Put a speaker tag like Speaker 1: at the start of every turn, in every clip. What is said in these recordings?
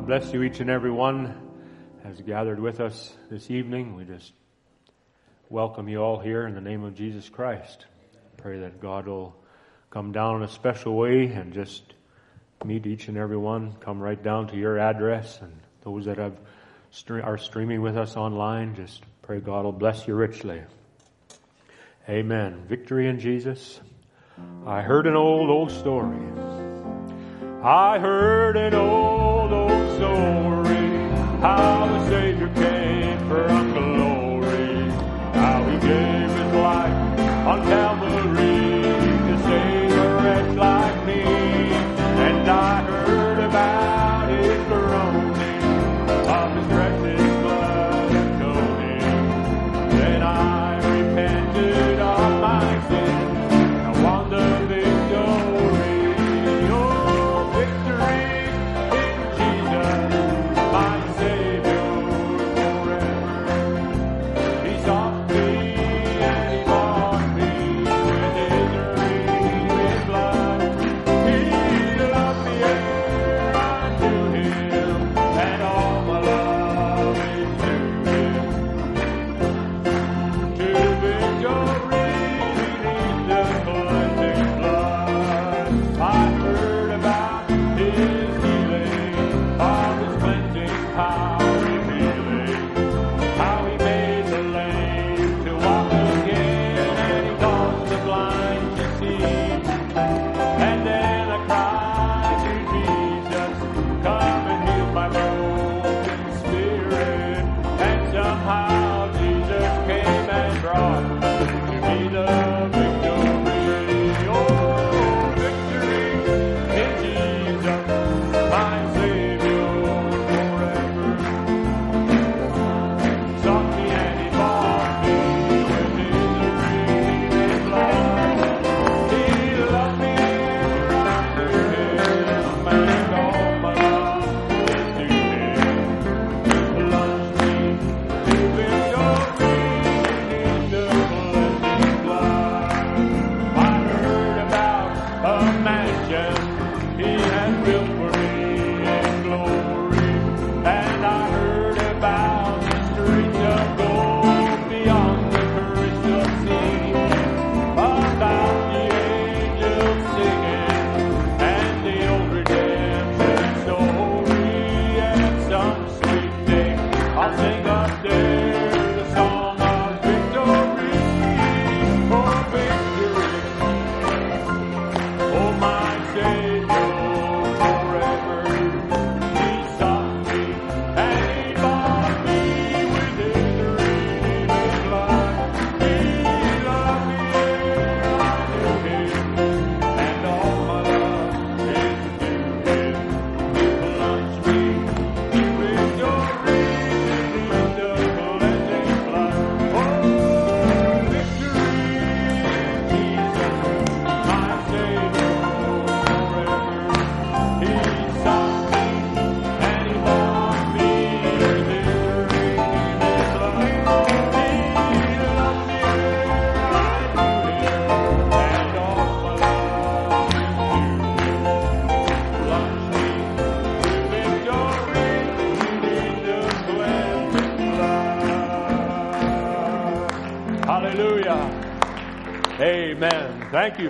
Speaker 1: God bless you, each and every one, has gathered with us this evening. We just welcome you all here in the name of Jesus Christ. Pray that God will come down in a special way and just meet each and every one. Come right down to your address and those that have are streaming with us online. Just pray God will bless you richly. Amen. Victory in Jesus. I heard an old, old story. I heard an old story, how the Savior came for our glory, how he gave his life on Calvary.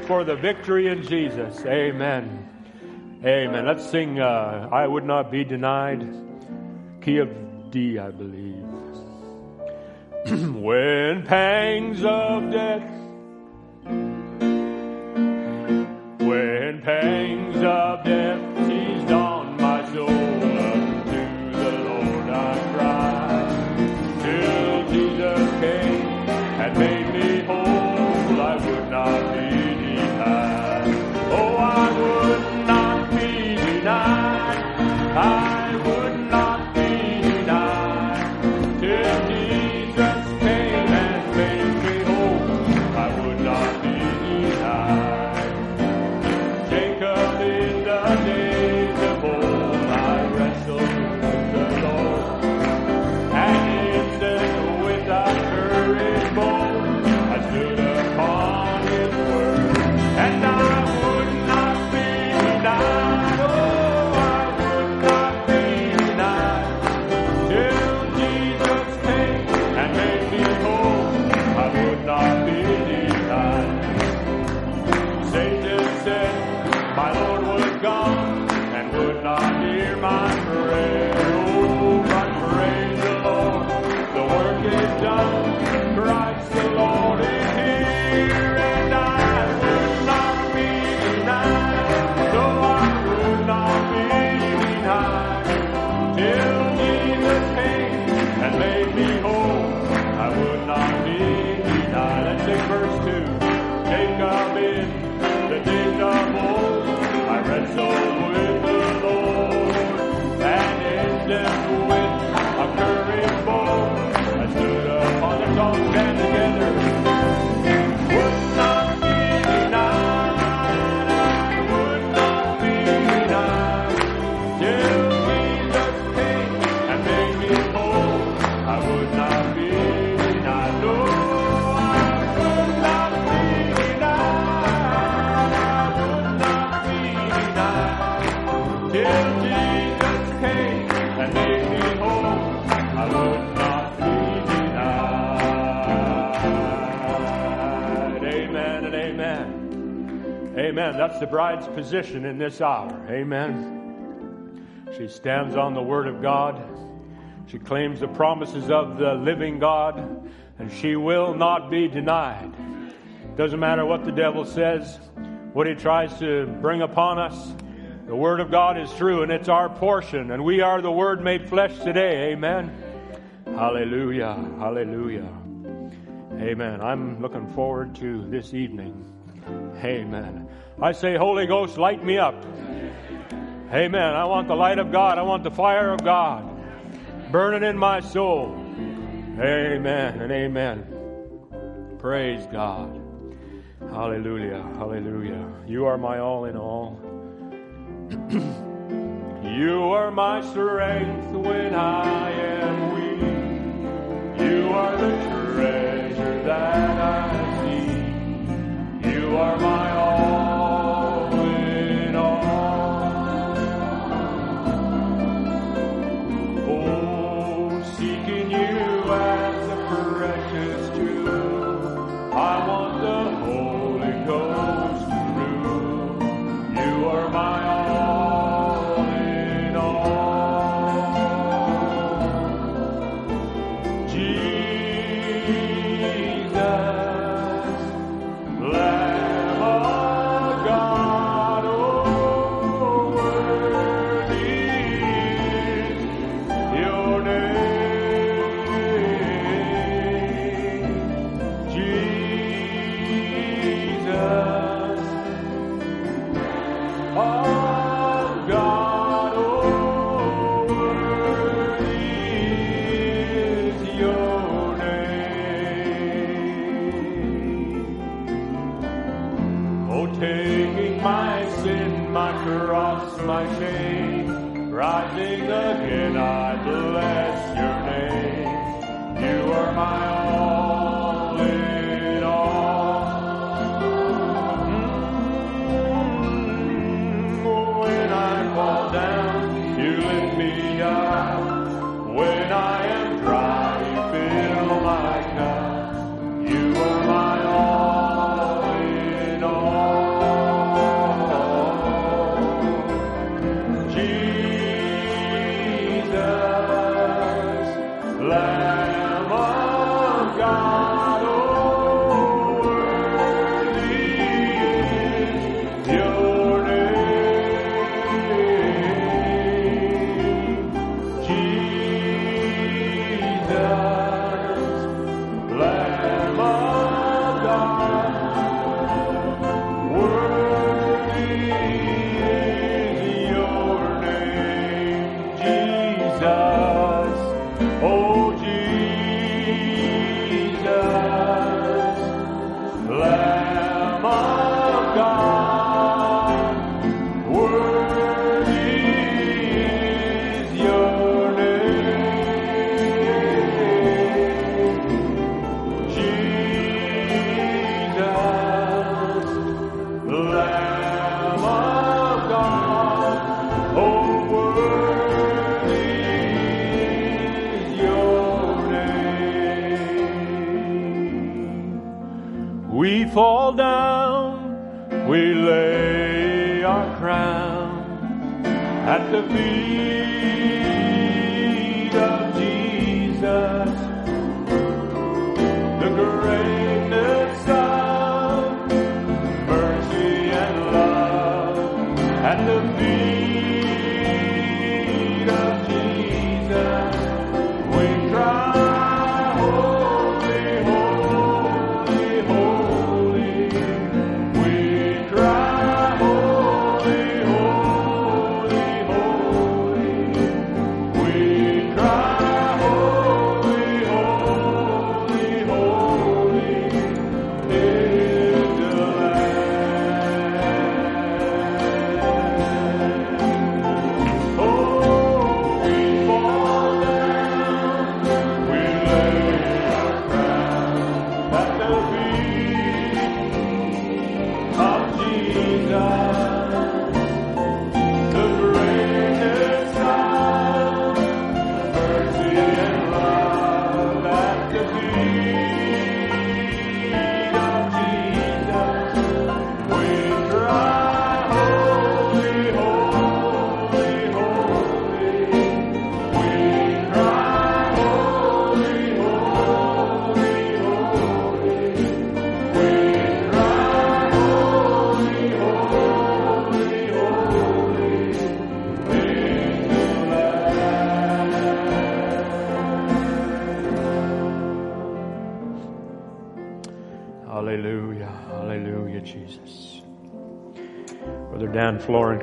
Speaker 1: for the victory in Jesus. Amen. Amen. Let's sing uh, I Would Not Be Denied, key of D, I believe. when pangs of death Lord. Amen. That's the bride's position in this hour. Amen. She stands on the Word of God. She claims the promises of the living God, and she will not be denied. Doesn't matter what the devil says, what he tries to bring upon us. The Word of God is true, and it's our portion, and we are the Word made flesh today. Amen. Hallelujah. Hallelujah. Amen. I'm looking forward to this evening. Amen. I say, Holy Ghost, light me up. Amen. I want the light of God. I want the fire of God burning in my soul. Amen and amen. Praise God. Hallelujah. Hallelujah. You are my all in all. you are my strength when I am weak. You are the treasure that I see. You are my all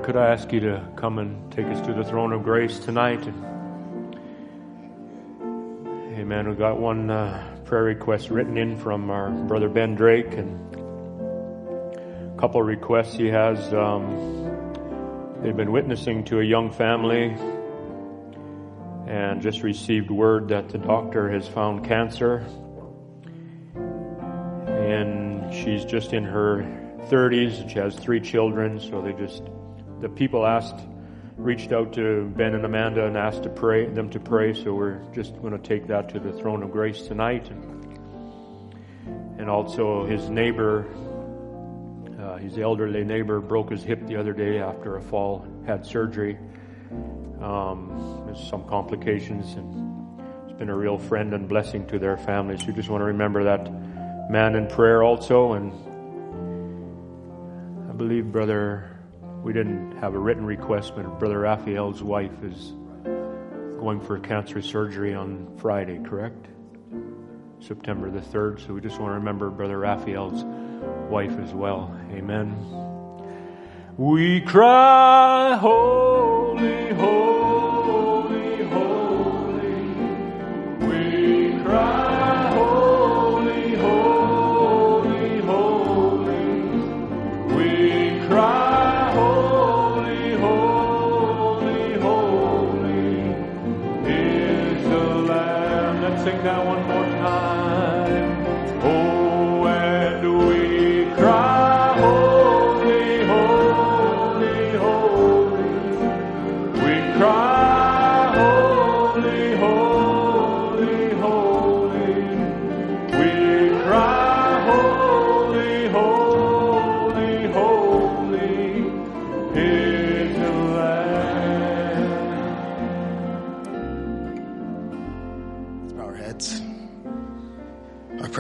Speaker 1: could I ask you to come and take us to the throne of grace tonight? Amen. We've got one uh, prayer request written in from our brother Ben Drake, and a couple requests he has. Um, they've been witnessing to a young family and just received word that the doctor has found cancer and she's just in her 30s. She has three children, so they just the people asked, reached out to Ben and Amanda and asked to pray them to pray. So we're just going to take that to the throne of grace tonight, and, also his neighbor, uh, his elderly neighbor, broke his hip the other day after a fall, had surgery. Um, there's some complications, and it's been a real friend and blessing to their family. So we just want to remember that man in prayer also. And I believe, brother, we didn't have a written request, but brother Raphael's wife is going for cancer surgery on Friday, correct? September the 3rd. So we just want to remember brother Raphael's wife as well. Amen. We cry, holy, holy, holy. We cry,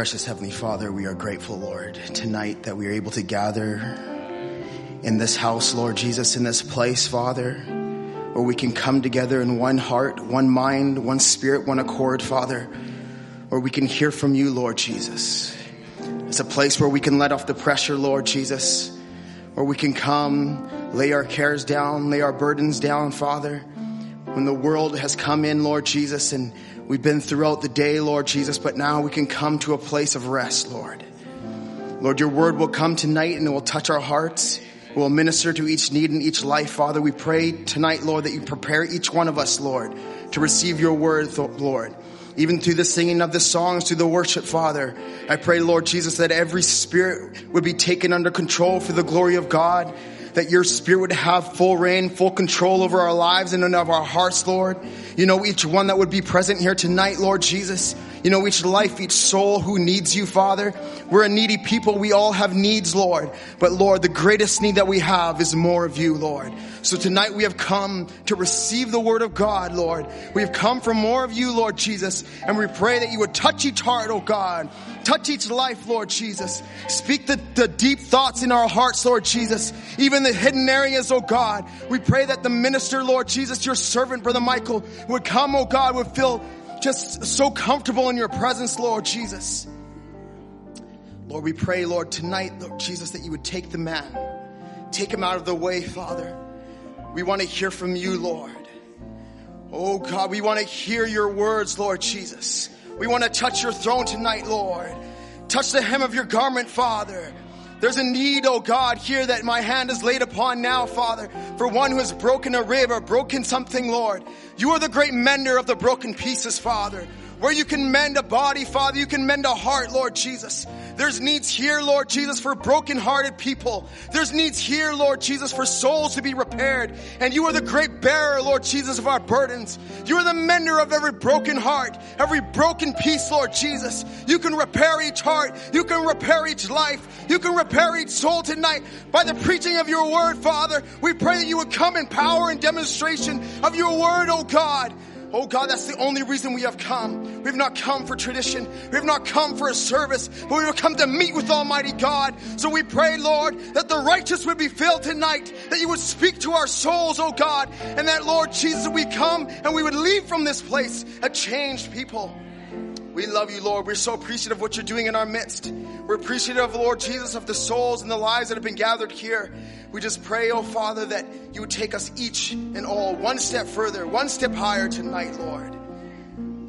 Speaker 2: precious Heavenly Father, we are grateful, Lord, tonight that we are able to gather in this house, Lord Jesus, in this place, Father, where we can come together in one heart, one mind, one spirit, one accord, Father, where we can hear from you, Lord Jesus. It's a place where we can let off the pressure, Lord Jesus, where we can come, lay our cares down, lay our burdens down, Father when the world has come in, Lord Jesus, and we've been throughout the day, Lord Jesus, but now we can come to a place of rest, Lord. Lord, your word will come tonight and it will touch our hearts. It will minister to each need in each life, Father. We pray tonight, Lord, that you prepare each one of us, Lord, to receive your word, Lord. Even through the singing of the songs, through the worship, Father. I pray, Lord Jesus, that every spirit would be taken under control for the glory of God that your spirit would have full reign, full control over our lives and of our hearts, Lord. You know, each one that would be present here tonight, Lord Jesus. You know, each life, each soul who needs you, Father. We're a needy people. We all have needs, Lord. But Lord, the greatest need that we have is more of you, Lord. So tonight we have come to receive the word of God, Lord. We have come for more of you, Lord Jesus. And we pray that you would touch each heart, oh God. Touch each life, Lord Jesus. Speak the, the deep thoughts in our hearts, Lord Jesus. Even the hidden areas, oh God. We pray that the minister, Lord Jesus, your servant, Brother Michael, would come, oh God, would feel just so comfortable in your presence, Lord Jesus. Lord, we pray, Lord, tonight, Lord Jesus, that you would take the man, take him out of the way, Father. We want to hear from you, Lord. Oh God, we want to hear your words, Lord Jesus. We want to touch your throne tonight, Lord. Touch the hem of your garment, Father. There's a need, oh God, here that my hand is laid upon now, Father, for one who has broken a rib or broken something, Lord. You are the great mender of the broken pieces, Father. Where you can mend a body, Father, you can mend a heart, Lord Jesus. There's needs here, Lord Jesus, for broken-hearted people. There's needs here, Lord Jesus, for souls to be repaired. And you are the great bearer, Lord Jesus, of our burdens. You are the mender of every broken heart, every broken piece, Lord Jesus. You can repair each heart. You can repair each life. You can repair each soul tonight by the preaching of your word, Father. We pray that you would come in power and demonstration of your word, oh God. Oh God, that's the only reason we have come. We've not come for tradition. We've not come for a service, but we have come to meet with Almighty God. So we pray, Lord, that the righteous would be filled tonight, that you would speak to our souls, oh God, and that, Lord Jesus, we come and we would leave from this place a changed people. We love you, Lord. We're so appreciative of what you're doing in our midst. We're appreciative, of Lord Jesus, of the souls and the lives that have been gathered here. We just pray, oh Father, that you would take us each and all one step further, one step higher tonight, Lord.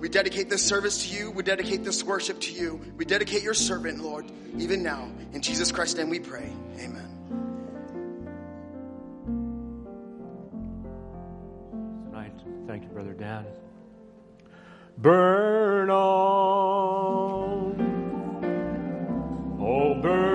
Speaker 2: We dedicate this service to you. We dedicate this worship to you. We dedicate your servant, Lord, even now. In Jesus Christ's name we pray. Amen.
Speaker 3: Tonight, thank you, Brother Dan. Burn on. Oh, burn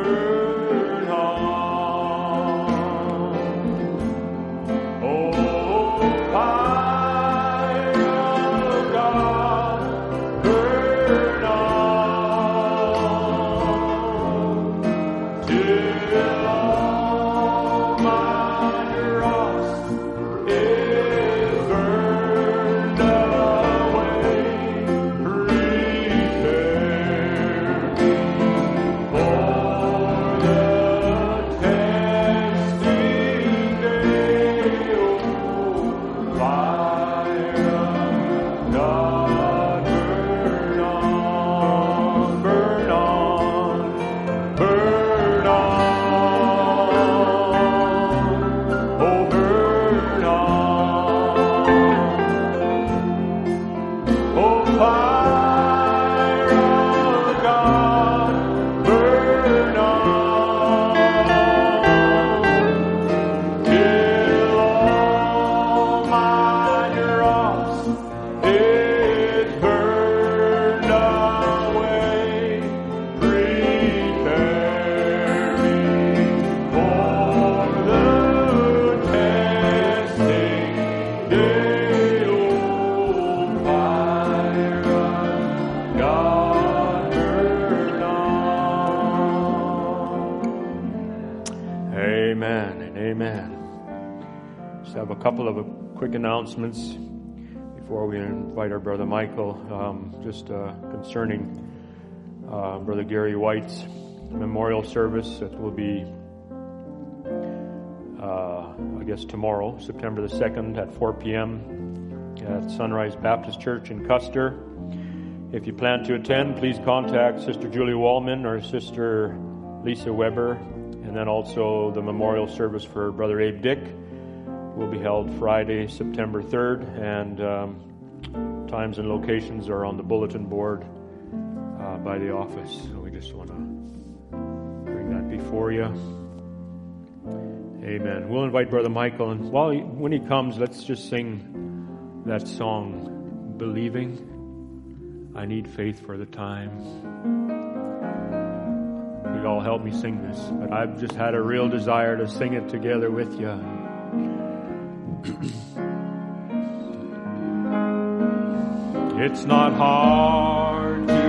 Speaker 3: announcements before we invite our brother Michael. Um, just uh, concerning uh, brother Gary White's memorial service that will be, uh, I guess, tomorrow, September the 2nd at 4 p.m. at Sunrise Baptist Church in Custer. If you plan to attend, please contact Sister Julie Wallman or Sister Lisa Weber. And then also the memorial service for Brother Abe Dick will be held Friday, September 3rd. And um, times and locations are on the bulletin board uh, by the office. So we just want to bring that before you. Amen. We'll invite Brother Michael. And while he, when he comes, let's just sing that song, Believing. I need faith for the time. You'd all help me sing this, but I've just had a real desire to sing it together with you. It's not hard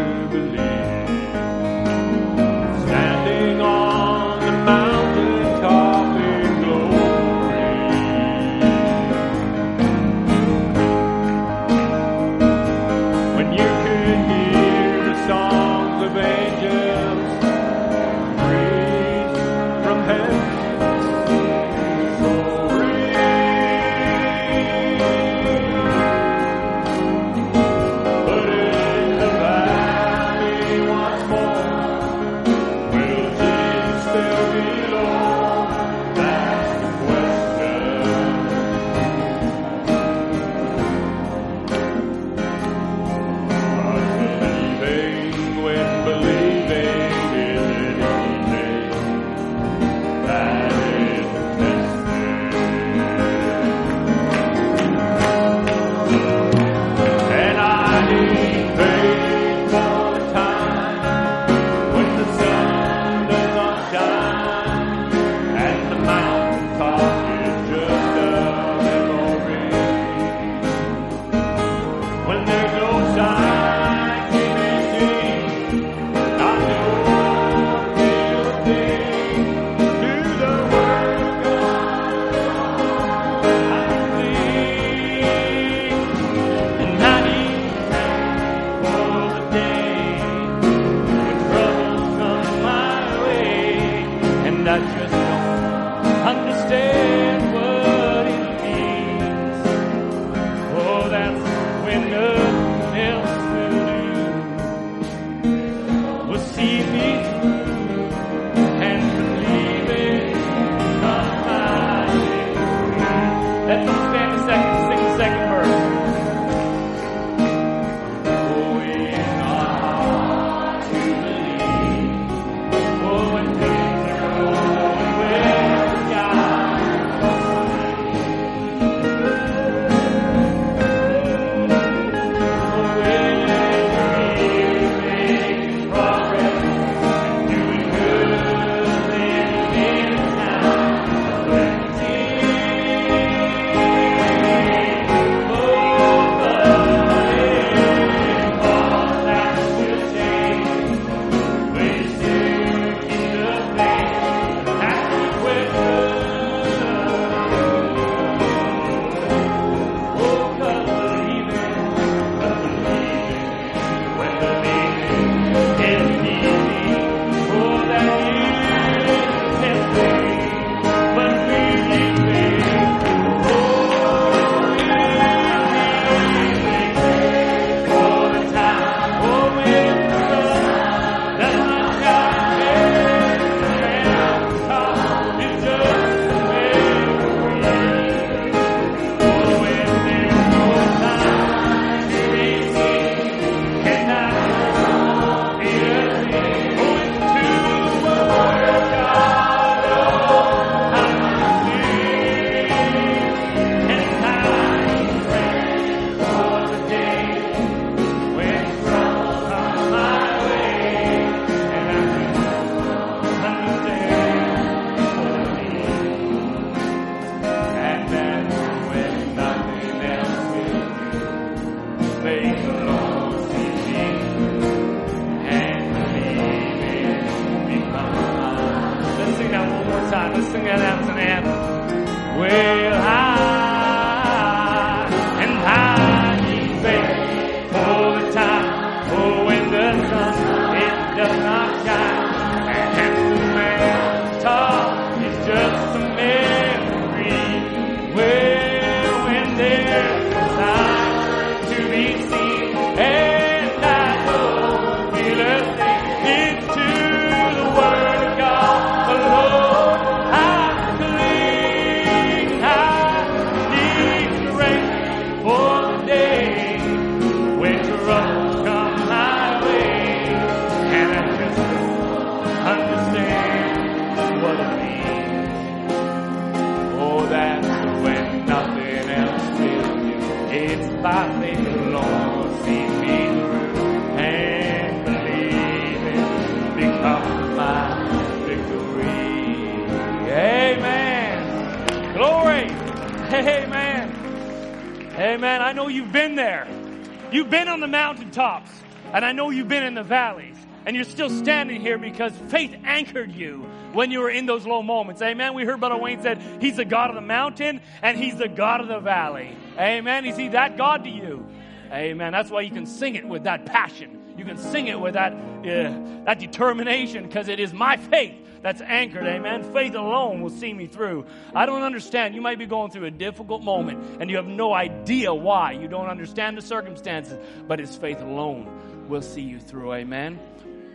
Speaker 1: valleys, and you're still standing here because faith anchored you when you were in those low moments. Amen. We heard Brother Wayne said he's the God of the mountain and he's the God of the valley. Amen. Is he that God to you? Amen. That's why you can sing it with that passion. You can sing it with that uh, that determination because it is my faith that's anchored. Amen. Faith alone will see me through. I don't understand. You might be going through a difficult moment and you have no idea why. You don't understand the circumstances, but it's faith alone will see you through. Amen.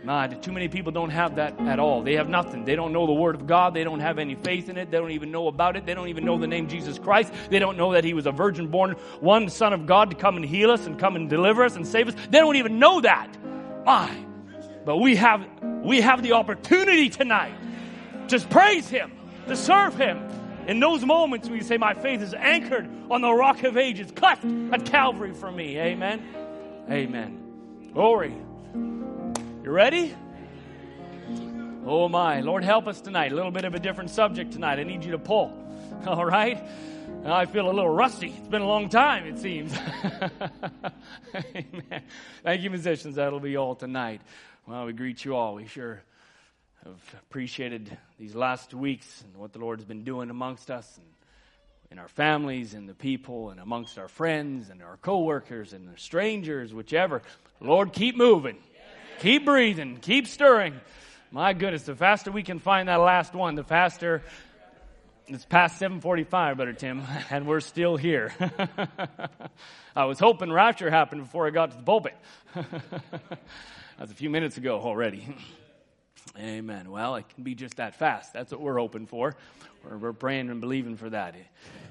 Speaker 1: Nah, too many people don't have that at all. They have nothing. They don't know the Word of God. They don't have any faith in it. They don't even know about it. They don't even know the name Jesus Christ. They don't know that He was a virgin born, one Son of God to come and heal us and come and deliver us and save us. They don't even know that. My. But we have, we have the opportunity tonight to praise Him, to serve Him. In those moments you say, My faith is anchored on the rock of ages, cleft at Calvary for me. Amen. Amen. Glory. You ready? Oh my, Lord help us tonight. A little bit of a different subject tonight. I need you to pull. All right? I feel a little rusty. It's been a long time, it seems. Amen. Thank you, musicians. That'll be all tonight. Well, we greet you all. We sure have appreciated these last weeks and what the Lord has been doing amongst us and in our families and the people and amongst our friends and our coworkers and the strangers, whichever. Lord, keep moving. Keep breathing. Keep stirring. My goodness, the faster we can find that last one, the faster. It's past 7:45, Brother Tim, and we're still here. I was hoping rapture happened before I got to the pulpit. That's a few minutes ago already. Amen. Well, it can be just that fast. That's what we're hoping for. We're, we're praying and believing for that.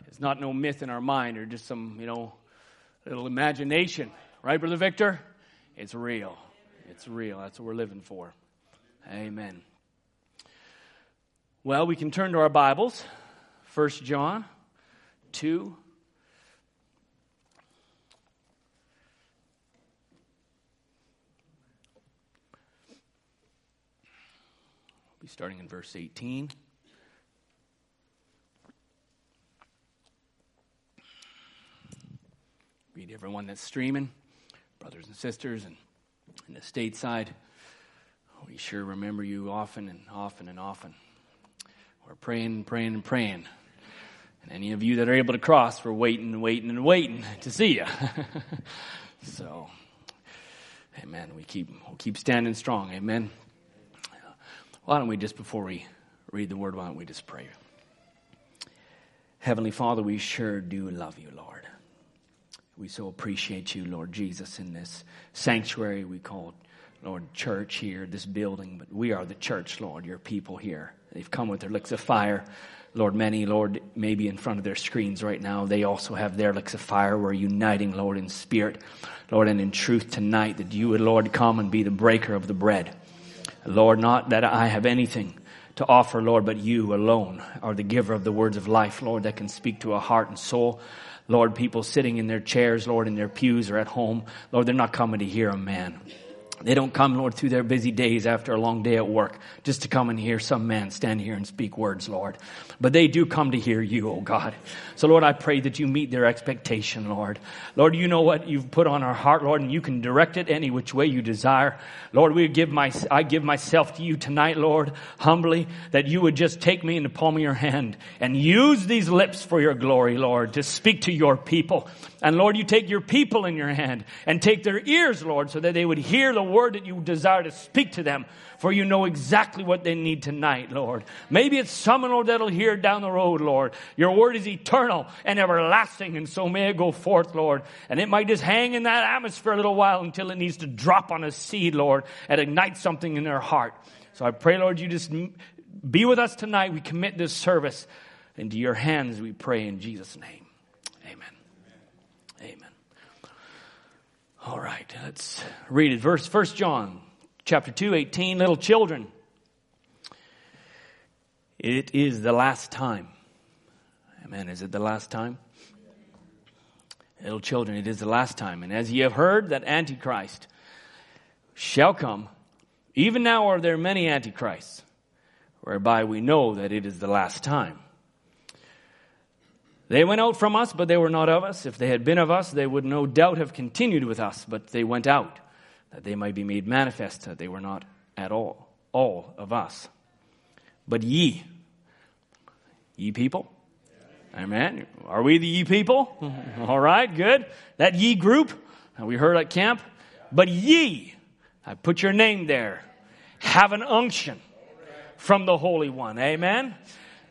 Speaker 1: It's not no myth in our mind or just some, you know, little imagination. Right, Brother Victor? It's real. It's real. That's what we're living for. Amen. Well, we can turn to our Bibles. 1 John 2. Starting in verse 18. Read everyone that's streaming, brothers and sisters, and in the stateside. We sure remember you often and often and often. We're praying and praying and praying. And any of you that are able to cross, we're waiting and waiting and waiting to see you. so, amen. We keep, we'll keep standing strong. Amen. Why don't we just, before we read the word, why don't we just pray? Heavenly Father, we sure do love you, Lord. We so appreciate you, Lord Jesus, in this sanctuary we call, Lord, church here, this building. But we are the church, Lord, your people here. They've come with their licks of fire. Lord, many, Lord, maybe in front of their screens right now, they also have their licks of fire. We're uniting, Lord, in spirit, Lord, and in truth tonight that you would, Lord, come and be the breaker of the bread. Lord, not that I have anything to offer, Lord, but you alone are the giver of the words of life, Lord, that can speak to a heart and soul. Lord, people sitting in their chairs, Lord, in their pews or at home, Lord, they're not coming to hear a man. They don't come, Lord, through their busy days after a long day at work just to come and hear some man stand here and speak words, Lord. But they do come to hear you, oh God. So Lord, I pray that you meet their expectation, Lord. Lord, you know what you've put on our heart, Lord, and you can direct it any which way you desire. Lord, we give my, I give myself to you tonight, Lord, humbly, that you would just take me in the palm of your hand and use these lips for your glory, Lord, to speak to your people. And Lord, you take your people in your hand and take their ears, Lord, so that they would hear the word that you desire to speak to them. For you know exactly what they need tonight, Lord. Maybe it's someone, Lord, that'll hear down the road, Lord. Your word is eternal and everlasting, and so may it go forth, Lord. And it might just hang in that atmosphere a little while until it needs to drop on a seed, Lord, and ignite something in their heart. So I pray, Lord, you just be with us tonight. We commit this service into your hands, we pray in Jesus' name. All right, let's read it. Verse 1 John chapter 2, 18. Little children, it is the last time. Amen. Is it the last time? Little children, it is the last time. And as ye have heard that Antichrist shall come, even now are there many Antichrists, whereby we know that it is the last time. They went out from us, but they were not of us. If they had been of us, they would no doubt have continued with us, but they went out, that they might be made manifest that they were not at all, all of us. But ye, ye people, amen. Are we the ye people? all right, good. That ye group, we heard at camp. But ye, I put your name there, have an unction from the Holy One, amen.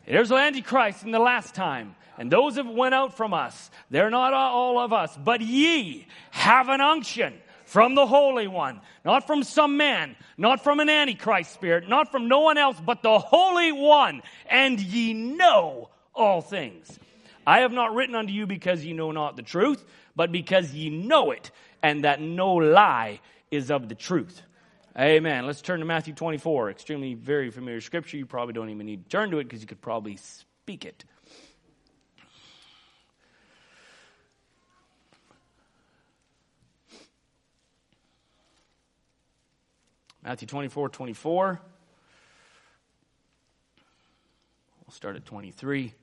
Speaker 1: There's Antichrist in the last time. And those that went out from us, they're not all of us, but ye have an unction from the Holy One, not from some man, not from an Antichrist spirit, not from no one else, but the Holy One, and ye know all things. I have not written unto you because ye know not the truth, but because ye know it, and that no lie is of the truth. Amen. Let's turn to Matthew 24. Extremely very familiar scripture. You probably don't even need to turn to it because you could probably speak it. Matthew 24, 24. We'll start at 23.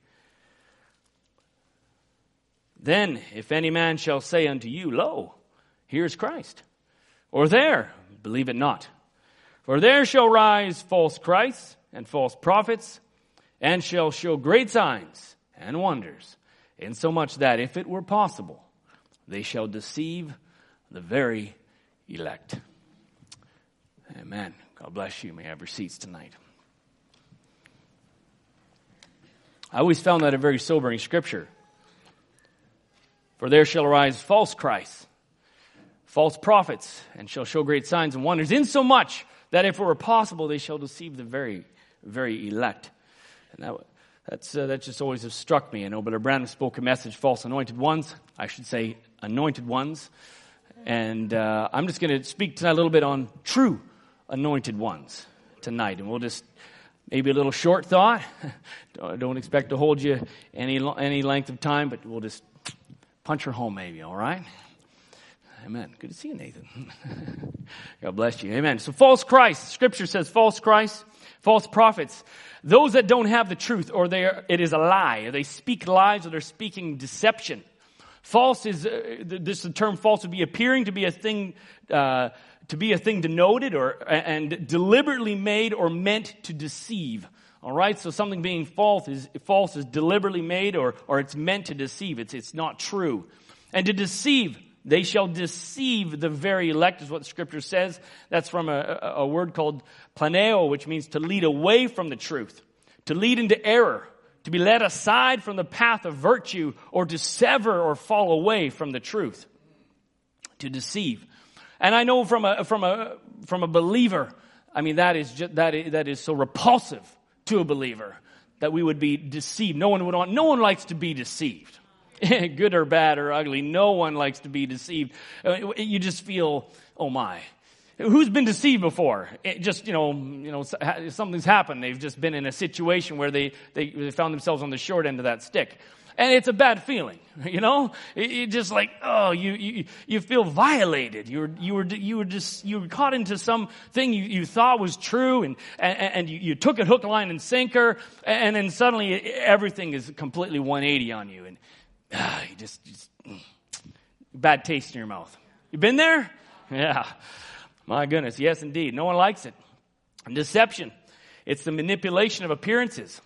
Speaker 1: Then, if any man shall say unto you, Lo, here is Christ, or there, believe it not. For there shall rise false Christs and false prophets, and shall show great signs and wonders, insomuch that, if it were possible, they shall deceive the very elect. Amen. God bless you. May I have your seats tonight. I always found that a very sobering scripture. For there shall arise false Christs, false prophets, and shall show great signs and wonders, insomuch that if it were possible, they shall deceive the very, very elect. And that, that's, uh, that just always has struck me. I know Brother Branham spoke a message, false anointed ones. I should say anointed ones. And uh, I'm just going to speak tonight a little bit on true anointed ones tonight. And we'll just, maybe a little short thought. Don't expect to hold you any, any length of time, but we'll just punch her home maybe, all right? Amen. Good to see you, Nathan. God bless you. Amen. So false Christ. Scripture says false Christ, false prophets. Those that don't have the truth or they are, it is a lie. Or they speak lies or they're speaking deception. False is, uh, this the term false would be appearing to be a thing, uh, to be a thing denoted or and deliberately made or meant to deceive. All right, so something being false is false is deliberately made or or it's meant to deceive. It's it's not true. And to deceive, they shall deceive the very elect, is what scripture says. That's from a, a word called planeo, which means to lead away from the truth, to lead into error, to be led aside from the path of virtue, or to sever or fall away from the truth. To deceive. And I know from a, from a, from a believer, I mean, that is, just, that, is, that is so repulsive to a believer that we would be deceived. No one would want, no one likes to be deceived. Good or bad or ugly, no one likes to be deceived. Uh, you just feel, oh my. Who's been deceived before? It just, you know, you know, something's happened. They've just been in a situation where they, they, they found themselves on the short end of that stick. And it's a bad feeling, you know? It, just like, oh, you, you, you feel violated. You were, you were, you were just, you were caught into something you, you thought was true and, and, and you, you took it hook, line, and sinker. And then suddenly everything is completely 180 on you. And ah, you just, just, mm, bad taste in your mouth. You been there? Yeah. My goodness, yes, indeed. No one likes it. Deception. It's the manipulation of appearances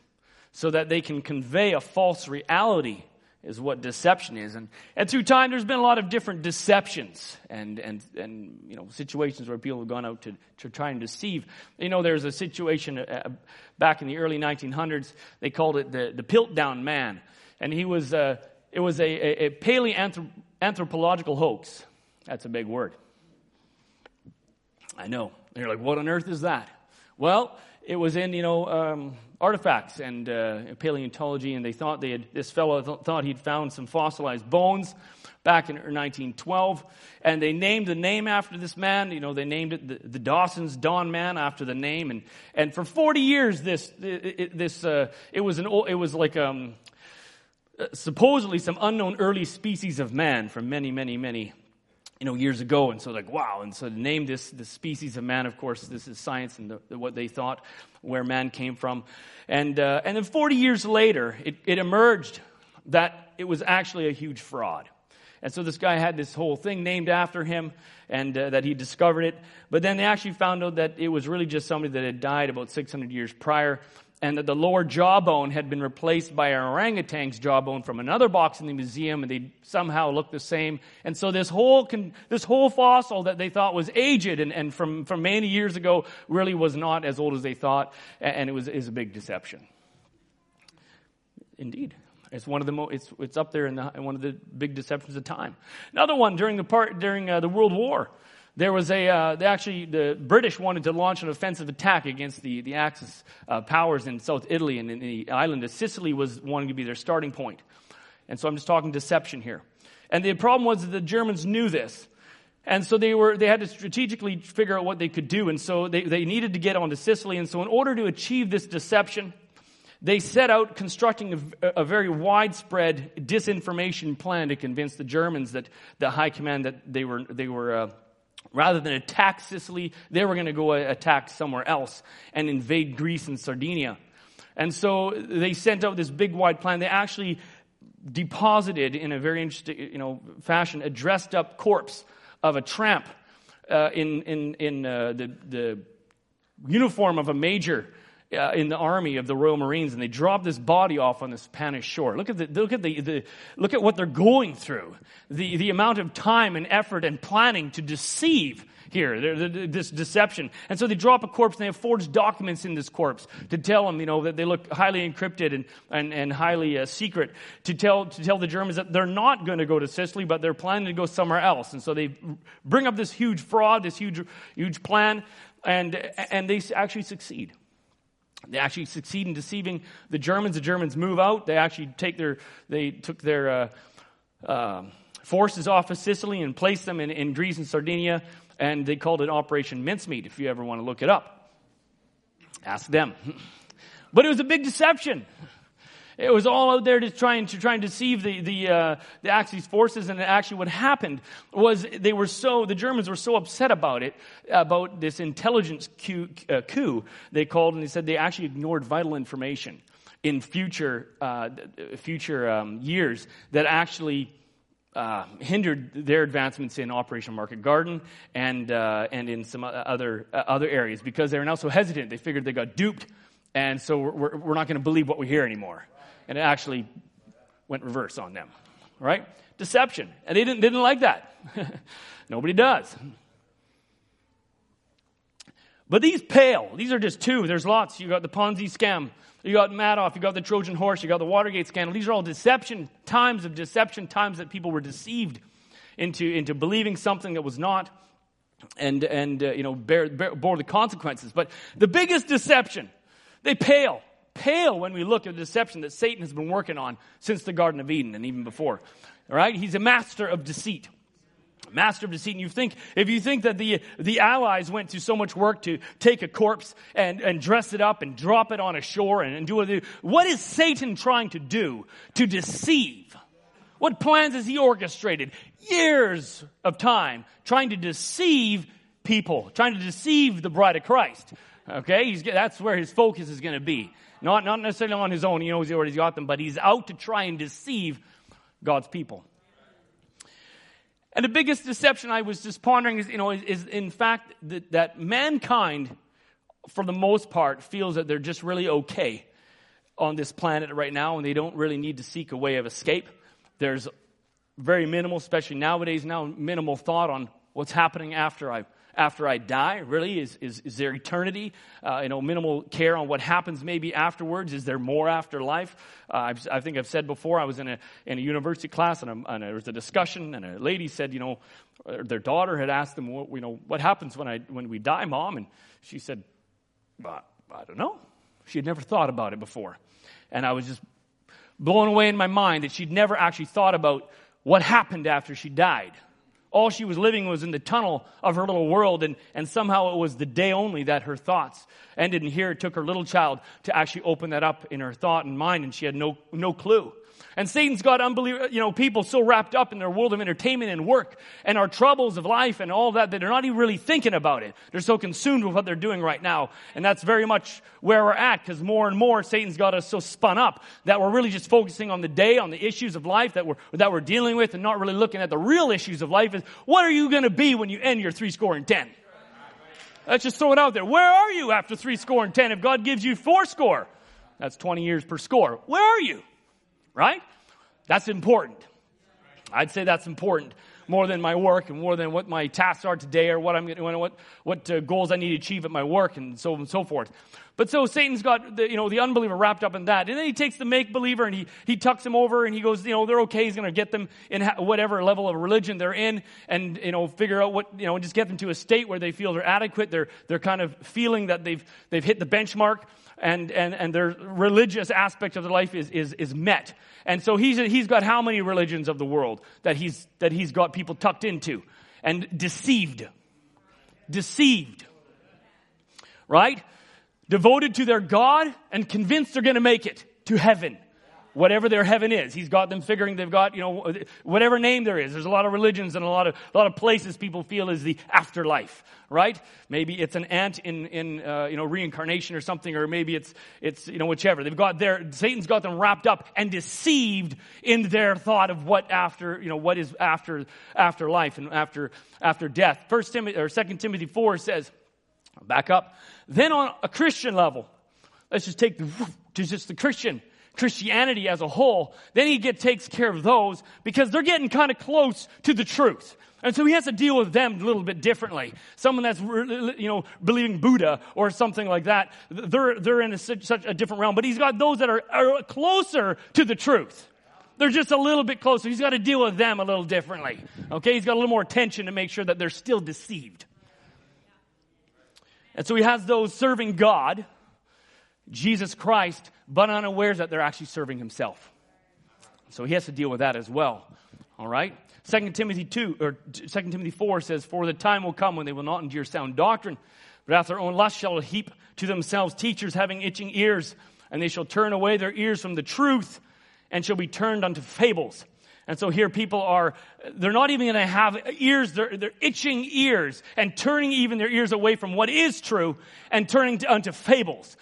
Speaker 1: so that they can convey a false reality is what deception is. And, and through time, there's been a lot of different deceptions and, and, and you know, situations where people have gone out to, to try and deceive. You know, there's a situation uh, back in the early 1900s, they called it the, the Piltdown Man. And he was, uh, it was a, a, a paleoanthropological hoax. That's a big word. I know. And you're like, what on earth is that? Well, it was in, you know, um, artifacts and uh, paleontology, and they thought they had, this fellow th- thought he'd found some fossilized bones back in 1912, and they named the name after this man. You know, they named it the, the Dawson's Dawn Man after the name, and and for 40 years, this this uh, it was an it was like um, uh, supposedly some unknown early species of man from many, many, many you know, years ago. And so like, wow. And so to name this, the species of man, of course, this is science and the, what they thought where man came from. And, uh, and then 40 years later, it, it emerged that it was actually a huge fraud. And so this guy had this whole thing named after him and uh, that he discovered it. But then they actually found out that it was really just somebody that had died about 600 years prior and that the lower jawbone had been replaced by an orangutan's jawbone from another box in the museum, and they somehow looked the same. And so this whole this whole fossil that they thought was aged and, and from, from many years ago really was not as old as they thought, and it was is a big deception. Indeed. It's one of the mo- it's, it's up there in, the, in one of the big deceptions of time. Another one during the part during uh, the World War. There was a, uh, actually, the British wanted to launch an offensive attack against the, the Axis uh, powers in South Italy and in the island of Sicily was wanting to be their starting point. And so I'm just talking deception here. And the problem was that the Germans knew this. And so they were, they had to strategically figure out what they could do. And so they, they needed to get onto Sicily. And so in order to achieve this deception, they set out constructing a, a, very widespread disinformation plan to convince the Germans that the high command that they were, they were, uh, Rather than attack Sicily, they were going to go attack somewhere else and invade Greece and Sardinia. And so they sent out this big wide plan. They actually deposited in a very interesting you know, fashion a dressed up corpse of a tramp uh, in, in, in uh, the, the uniform of a major uh, in the army of the Royal Marines, and they drop this body off on the Spanish shore. Look at the, look at the, the, look at what they're going through. The, the amount of time and effort and planning to deceive here, this deception. And so they drop a corpse and they have forged documents in this corpse to tell them, you know, that they look highly encrypted and, and, and highly uh, secret to tell, to tell the Germans that they're not going to go to Sicily, but they're planning to go somewhere else. And so they bring up this huge fraud, this huge, huge plan, and, and they actually succeed. They actually succeed in deceiving the Germans. The Germans move out. They actually take their, they took their uh, uh, forces off of Sicily and placed them in, in Greece and Sardinia, and they called it Operation Mincemeat, if you ever want to look it up. Ask them. But it was a big deception. It was all out there to try and to try and deceive the the uh, the Axis forces. And actually, what happened was they were so the Germans were so upset about it about this intelligence coup, uh, coup they called and they said they actually ignored vital information in future uh, future um, years that actually. Uh, hindered their advancements in Operation Market Garden and uh, and in some other uh, other areas because they were now so hesitant. They figured they got duped, and so we're, we're not going to believe what we hear anymore and it actually went reverse on them. Right? Deception. And they didn't, didn't like that. Nobody does. But these pale. These are just two. There's lots. You got the Ponzi scam. You got Madoff. You got the Trojan horse. You got the Watergate scandal. These are all deception, times of deception, times that people were deceived into, into believing something that was not and, and uh, you know, bear, bear, bore the consequences. But the biggest deception, they pale pale when we look at the deception that Satan has been working on since the Garden of Eden and even before. All right? He's a master of deceit. master of deceit. And you think, if you think that the, the allies went to so much work to take a corpse and, and dress it up and drop it on a shore and, and do it, what is Satan trying to do to deceive? What plans has he orchestrated? Years of time trying to deceive people, trying to deceive the bride of Christ. Okay, he's, that's where his focus is going to be. Not, not necessarily on his own, he knows he already got them, but he's out to try and deceive God's people. And the biggest deception I was just pondering is, you know, is, is in fact that, that mankind, for the most part, feels that they're just really okay on this planet right now and they don't really need to seek a way of escape. There's very minimal, especially nowadays now, minimal thought on what's happening after I after I die? Really, is is, is there eternity? Uh, you know, minimal care on what happens maybe afterwards. Is there more after life? Uh, i think I've said before. I was in a in a university class and, a, and there was a discussion, and a lady said, you know, uh, their daughter had asked them, you know, what happens when I when we die, mom? And she said, well, I don't know. She had never thought about it before, and I was just blown away in my mind that she'd never actually thought about what happened after she died. All she was living was in the tunnel of her little world, and, and somehow it was the day only that her thoughts ended. And here it took her little child to actually open that up in her thought and mind, and she had no, no clue. And Satan's got unbelievable, you know, people so wrapped up in their world of entertainment and work and our troubles of life and all that that they're not even really thinking about it. They're so consumed with what they're doing right now. And that's very much where we're at because more and more Satan's got us so spun up that we're really just focusing on the day, on the issues of life that we're, that we're dealing with and not really looking at the real issues of life is what are you going to be when you end your three score and ten? Let's just throw it out there. Where are you after three score and ten? If God gives you four score, that's 20 years per score. Where are you? Right? That's important. I'd say that's important more than my work and more than what my tasks are today or what I'm going what what uh, goals I need to achieve at my work and so on and so forth. But so Satan's got the, you know the unbeliever wrapped up in that, and then he takes the make believer and he he tucks him over and he goes you know they're okay. He's going to get them in whatever level of religion they're in, and you know figure out what you know and just get them to a state where they feel they're adequate. They're they're kind of feeling that they've they've hit the benchmark and, and, and their religious aspect of their life is, is, is met. And so he's, he's got how many religions of the world that he's, that he's got people tucked into and deceived. Deceived. Right? Devoted to their God and convinced they're going to make it to heaven whatever their heaven is. He's got them figuring they've got, you know, whatever name there is. There's a lot of religions and a lot of, a lot of places people feel is the afterlife, right? Maybe it's an ant in, in, uh, you know, reincarnation or something, or maybe it's, it's, you know, whichever. They've got their, Satan's got them wrapped up and deceived in their thought of what after, you know, what is after, after life and after, after death. First Timothy, or Second Timothy 4 says, back up, then on a Christian level, let's just take the, just the Christian Christianity as a whole, then he get, takes care of those because they're getting kind of close to the truth. And so he has to deal with them a little bit differently. Someone that's, you know, believing Buddha or something like that, they're, they're in a, such, a different realm. But he's got those that are, are closer to the truth. They're just a little bit closer. He's got to deal with them a little differently. Okay? He's got a little more attention to make sure that they're still deceived. And so he has those serving God Jesus Christ, but unawares that they're actually serving himself. So he has to deal with that as well. All right? 2 Timothy 2 or 2 Timothy 4 says, For the time will come when they will not endure sound doctrine, but after their own lust shall heap to themselves teachers having itching ears, and they shall turn away their ears from the truth and shall be turned unto fables. And so here people are, they're not even going to have ears, they're, they're, itching ears and turning even their ears away from what is true and turning to, unto fables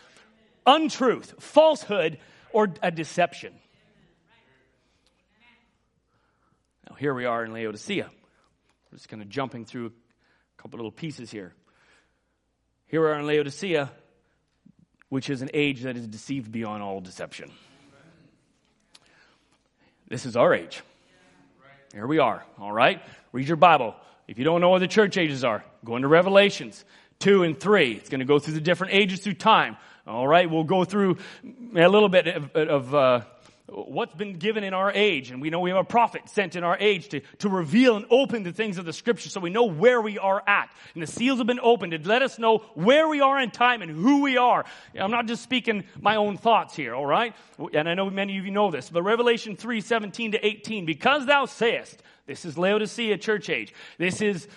Speaker 1: untruth, falsehood, or a deception. Now, here we are in Laodicea. Just kind of jumping through a couple little pieces here. Here we are in Laodicea, which is an age that is deceived beyond all deception. This is our age. Here we are, all right? Read your Bible. If you don't know what the church ages are, go into Revelations 2 and 3. It's going to go through the different ages through time. All right, we'll go through a little bit of, of, uh, what's been given in our age. And we know we have a prophet sent in our age to, to reveal and open the things of the scripture so we know where we are at. And the seals have been opened to let us know where we are in time and who we are. I'm not just speaking my own thoughts here, all right? And I know many of you know this, but Revelation 3, 17 to 18, because thou sayest, this is Laodicea church age. This is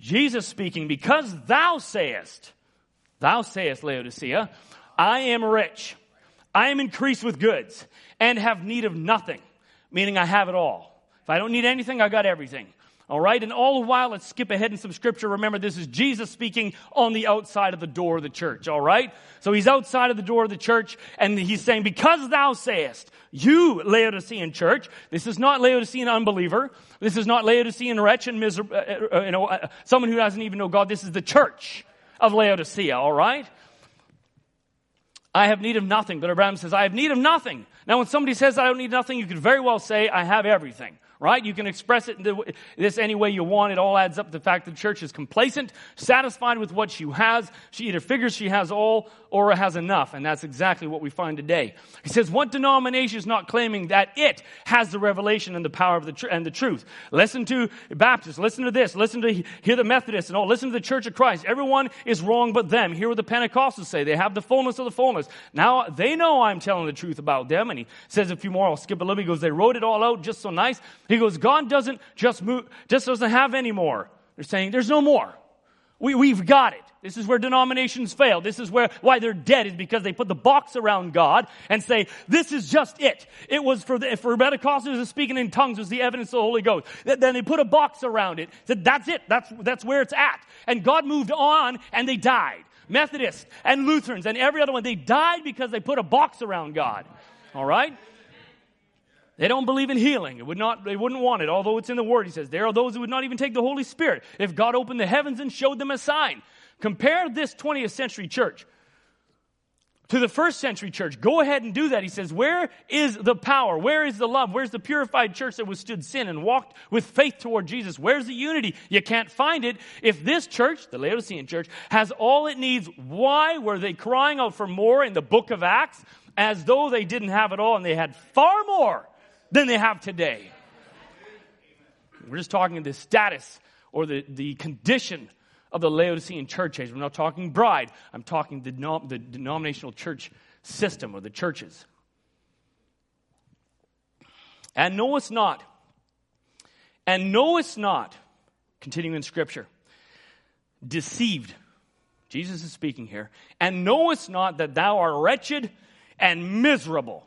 Speaker 1: Jesus speaking, because thou sayest, thou sayest, Laodicea, I am rich. I am increased with goods and have need of nothing, meaning I have it all. If I don't need anything, I got everything. All right. And all the while, let's skip ahead in some scripture. Remember, this is Jesus speaking on the outside of the door of the church. All right. So he's outside of the door of the church and he's saying, because thou sayest, you Laodicean church, this is not Laodicean unbeliever. This is not Laodicean wretch and miserable, uh, uh, you know, uh, someone who doesn't even know God. This is the church of Laodicea. All right. I have need of nothing. But Abraham says, I have need of nothing. Now, when somebody says, I don't need nothing, you could very well say, I have everything right? You can express it in this any way you want. It all adds up to the fact that the church is complacent, satisfied with what she has. She either figures she has all or has enough. And that's exactly what we find today. He says, what denomination is not claiming that it has the revelation and the power of the tr- and the truth? Listen to Baptists. Listen to this. Listen to hear the Methodists and all. Listen to the Church of Christ. Everyone is wrong but them. Hear what the Pentecostals say. They have the fullness of the fullness. Now they know I'm telling the truth about them. And he says a few more. I'll skip a little. He goes, they wrote it all out just so nice. He goes, God doesn't just move, just doesn't have any more. They're saying there's no more. We, we've got it. This is where denominations fail. This is where, why they're dead is because they put the box around God and say, this is just it. It was for the, for Pentecostals speaking in tongues was the evidence of the Holy Ghost. Then they put a box around it. Said, that's it. That's, that's where it's at. And God moved on and they died. Methodists and Lutherans and every other one, they died because they put a box around God. All right? They don't believe in healing. It would not, they wouldn't want it, although it's in the Word. He says, there are those who would not even take the Holy Spirit if God opened the heavens and showed them a sign. Compare this 20th century church to the first century church. Go ahead and do that. He says, where is the power? Where is the love? Where's the purified church that withstood sin and walked with faith toward Jesus? Where's the unity? You can't find it. If this church, the Laodicean church, has all it needs, why were they crying out for more in the book of Acts as though they didn't have it all and they had far more? Than they have today. We're just talking the status or the, the condition of the Laodicean church age. We're not talking bride. I'm talking the, the denominational church system or the churches. And knowest not, and knowest not, continuing in scripture, deceived. Jesus is speaking here. And knowest not that thou art wretched and miserable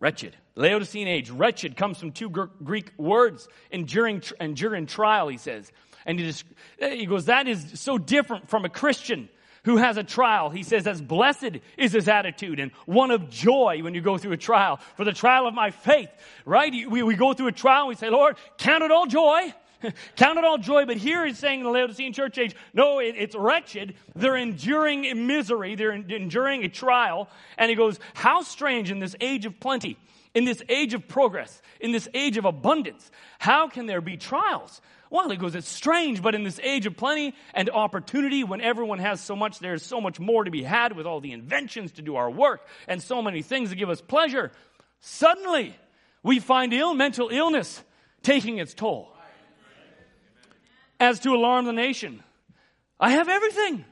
Speaker 1: Wretched. Laodicean age. Wretched comes from two Greek words. Enduring, enduring trial, he says. And he, just, he goes, that is so different from a Christian who has a trial. He says, as blessed is his attitude and one of joy when you go through a trial. For the trial of my faith, right? We, we go through a trial and we say, Lord, count it all joy. count it all joy. But here he's saying in the Laodicean church age, no, it, it's wretched. They're enduring misery. They're enduring a trial. And he goes, how strange in this age of plenty, in this age of progress, in this age of abundance, how can there be trials? Well, he goes, it's strange, but in this age of plenty and opportunity, when everyone has so much, there's so much more to be had with all the inventions to do our work and so many things to give us pleasure. Suddenly, we find ill, mental illness taking its toll. As to alarm the nation, I have everything.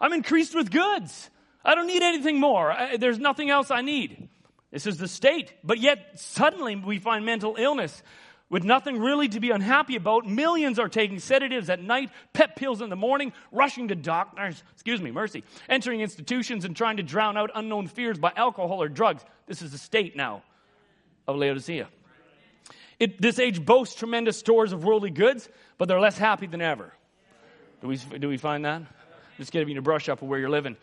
Speaker 1: I'm increased with goods. I don't need anything more. I, there's nothing else I need. This is the state. But yet, suddenly, we find mental illness with nothing really to be unhappy about. Millions are taking sedatives at night, pep pills in the morning, rushing to doctors, excuse me, mercy, entering institutions and trying to drown out unknown fears by alcohol or drugs. This is the state now of Laodicea. It, this age boasts tremendous stores of worldly goods, but they're less happy than ever. Do we, do we find that? Just giving you a brush up of where you're living.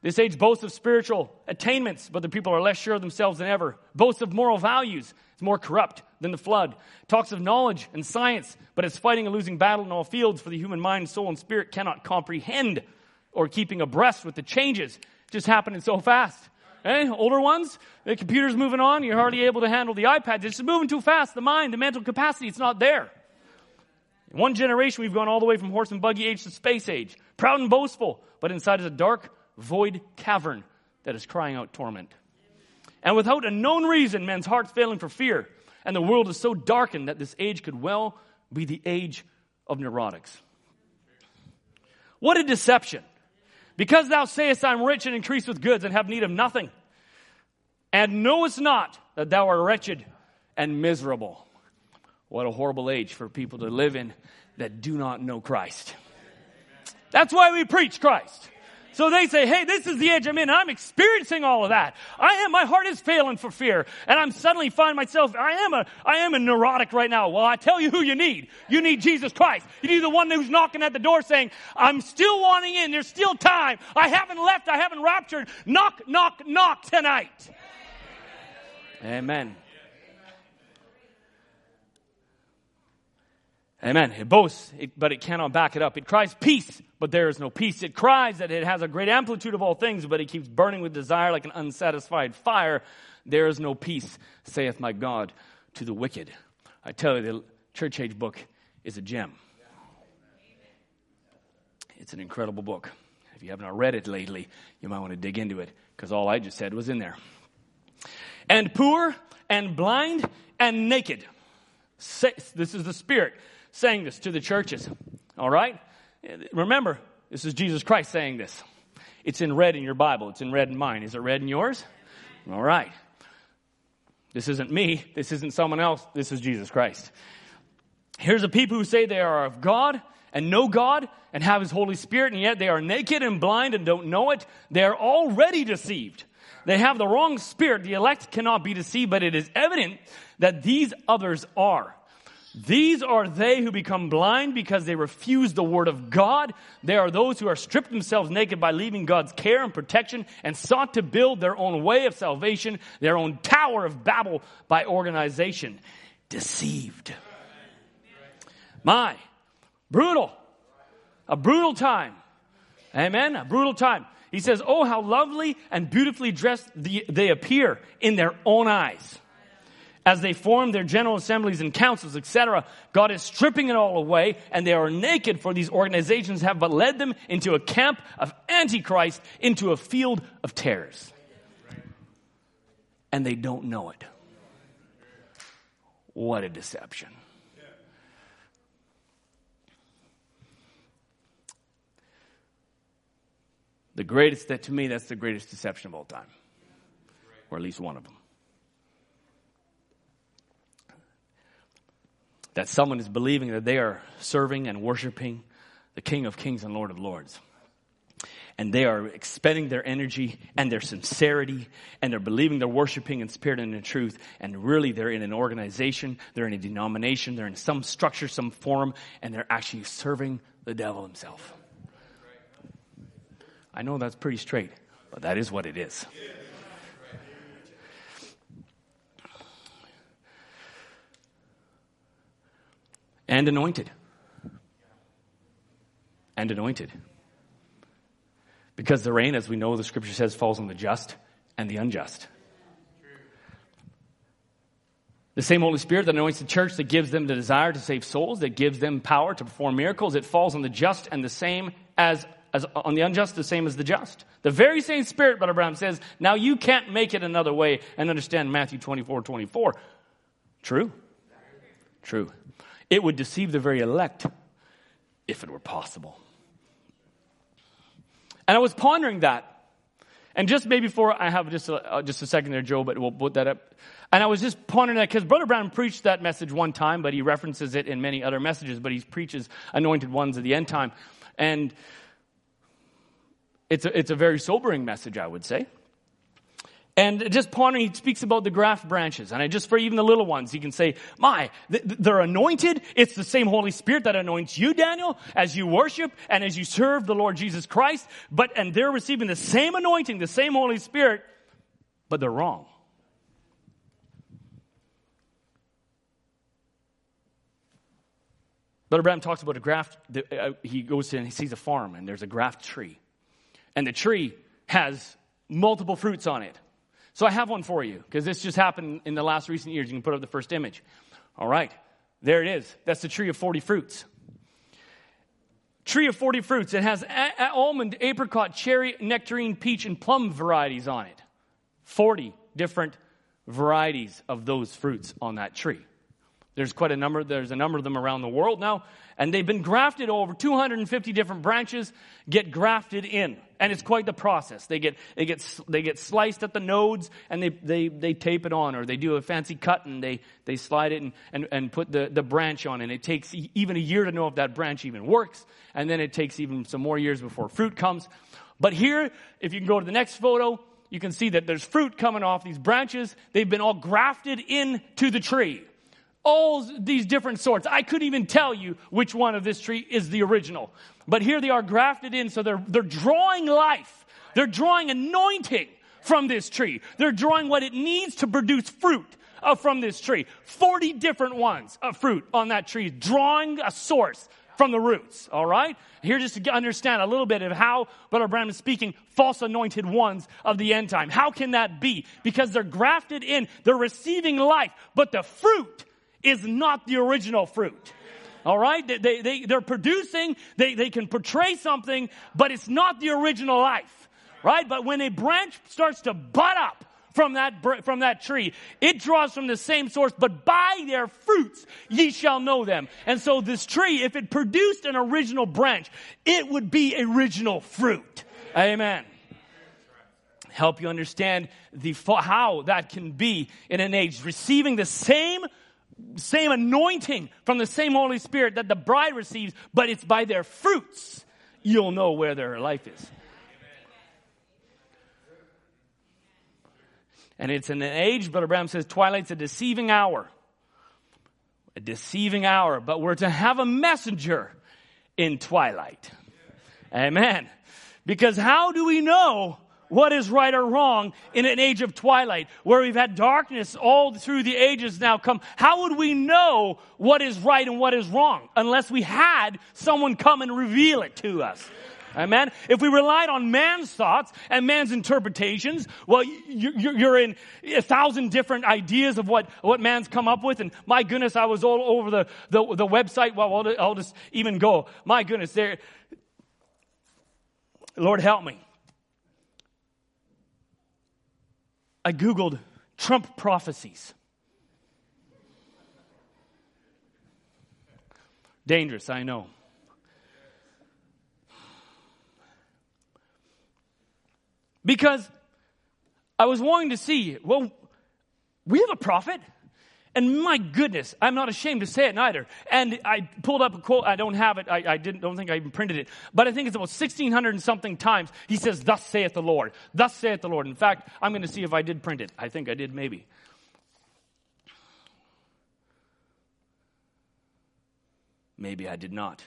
Speaker 1: This age boasts of spiritual attainments, but the people are less sure of themselves than ever. Boasts of moral values. It's more corrupt than the flood. Talks of knowledge and science, but it's fighting a losing battle in all fields, for the human mind, soul, and spirit cannot comprehend or keeping abreast with the changes just happening so fast. Eh? Older ones, the computer's moving on, you're hardly able to handle the iPad. It's moving too fast. The mind, the mental capacity, it's not there. In one generation, we've gone all the way from horse and buggy age to space age. Proud and boastful, but inside is a dark, void cavern that is crying out torment. And without a known reason, men's hearts failing for fear. And the world is so darkened that this age could well be the age of neurotics. What a deception. Because thou sayest, I'm rich and increased with goods and have need of nothing, and knowest not that thou art wretched and miserable. What a horrible age for people to live in that do not know Christ. That's why we preach Christ. So they say, hey, this is the age I'm in. I'm experiencing all of that. I am, my heart is failing for fear. And I'm suddenly find myself, I am a, I am a neurotic right now. Well, I tell you who you need. You need Jesus Christ. You need the one who's knocking at the door saying, I'm still wanting in. There's still time. I haven't left. I haven't raptured. Knock, knock, knock tonight. Amen. Amen. It boasts, but it cannot back it up. It cries peace, but there is no peace. It cries that it has a great amplitude of all things, but it keeps burning with desire like an unsatisfied fire. There is no peace, saith my God, to the wicked. I tell you, the church age book is a gem. It's an incredible book. If you have not read it lately, you might want to dig into it because all I just said was in there. And poor and blind and naked. This is the Spirit saying this to the churches. All right? Remember, this is Jesus Christ saying this. It's in red in your Bible, it's in red in mine. Is it red in yours? All right. This isn't me, this isn't someone else, this is Jesus Christ. Here's a people who say they are of God and know God and have His Holy Spirit, and yet they are naked and blind and don't know it. They are already deceived. They have the wrong spirit. The elect cannot be deceived, but it is evident that these others are. These are they who become blind because they refuse the word of God. They are those who are stripped themselves naked by leaving God's care and protection and sought to build their own way of salvation, their own tower of Babel by organization. Deceived. My, brutal. A brutal time. Amen. A brutal time. He says, Oh, how lovely and beautifully dressed they appear in their own eyes as they form their general assemblies and councils, etc., God is stripping it all away, and they are naked, for these organizations have but led them into a camp of Antichrist, into a field of tares. And they don't know it. What a deception. The greatest, that to me, that's the greatest deception of all time. Or at least one of them. That someone is believing that they are serving and worshiping the King of Kings and Lord of Lords. And they are expending their energy and their sincerity, and they're believing they're worshiping in spirit and in truth. And really, they're in an organization, they're in a denomination, they're in some structure, some form, and they're actually serving the devil himself. I know that's pretty straight, but that is what it is. And anointed. And anointed. Because the rain, as we know, the scripture says, falls on the just and the unjust. The same Holy Spirit that anoints the church, that gives them the desire to save souls, that gives them power to perform miracles, it falls on the just and the same as, as on the unjust, the same as the just. The very same Spirit, Brother Branham says, now you can't make it another way and understand Matthew 24, 24. True. True. It would deceive the very elect if it were possible. And I was pondering that. And just maybe before I have just a, uh, just a second there, Joe, but we'll put that up. And I was just pondering that because Brother Branham preached that message one time, but he references it in many other messages, but he preaches anointed ones at the end time. And it's a, it's a very sobering message, I would say. And just pondering, he speaks about the graft branches. And I just, for even the little ones, he can say, my, they're anointed. It's the same Holy Spirit that anoints you, Daniel, as you worship and as you serve the Lord Jesus Christ. But, and they're receiving the same anointing, the same Holy Spirit, but they're wrong. Brother Branham talks about a graft. Uh, he goes in he sees a farm, and there's a graft tree. And the tree has multiple fruits on it. So I have one for you because this just happened in the last recent years. You can put up the first image. All right, there it is. That's the tree of 40 fruits. Tree of 40 fruits. It has a- a- almond, apricot, cherry, nectarine, peach, and plum varieties on it. 40 different varieties of those fruits on that tree. There's quite a number, there's a number of them around the world now, and they've been grafted over 250 different branches get grafted in. And it's quite the process. They get, they get, they get sliced at the nodes and they, they, they tape it on or they do a fancy cut and they, they slide it and, and, and put the, the branch on. And it takes even a year to know if that branch even works. And then it takes even some more years before fruit comes. But here, if you can go to the next photo, you can see that there's fruit coming off these branches. They've been all grafted into the tree all these different sorts. I couldn't even tell you which one of this tree is the original. But here they are grafted in, so they're, they're drawing life. They're drawing anointing from this tree. They're drawing what it needs to produce fruit uh, from this tree. 40 different ones of fruit on that tree, drawing a source from the roots. All right? Here just to understand a little bit of how Brother Branham is speaking false anointed ones of the end time. How can that be? Because they're grafted in, they're receiving life, but the fruit is not the original fruit. All right? They, they, they, they're producing, they, they can portray something, but it's not the original life. Right? But when a branch starts to bud up, from that, from that tree. It draws from the same source, but by their fruits ye shall know them. And so this tree, if it produced an original branch, it would be original fruit. Amen. Help you understand the, how that can be in an age receiving the same same anointing from the same Holy Spirit that the bride receives, but it's by their fruits you'll know where their life is. And it's an age, Brother Branham says, twilight's a deceiving hour. A deceiving hour, but we're to have a messenger in twilight. Amen. Because how do we know what is right or wrong in an age of twilight where we've had darkness all through the ages now come. How would we know what is right and what is wrong unless we had someone come and reveal it to us? Amen. If we relied on man's thoughts and man's interpretations, well, you're in a thousand different ideas of what, what man's come up with. And my goodness, I was all over the, the, the website. Well, I'll just even go. My goodness, there, Lord help me. I Googled Trump prophecies. Dangerous, I know. Because I was wanting to see, well, we have a prophet. And my goodness, I'm not ashamed to say it neither. And I pulled up a quote. I don't have it. I, I didn't, don't think I even printed it. But I think it's about 1600 and something times. He says, thus saith the Lord. Thus saith the Lord. In fact, I'm going to see if I did print it. I think I did maybe. Maybe I did not.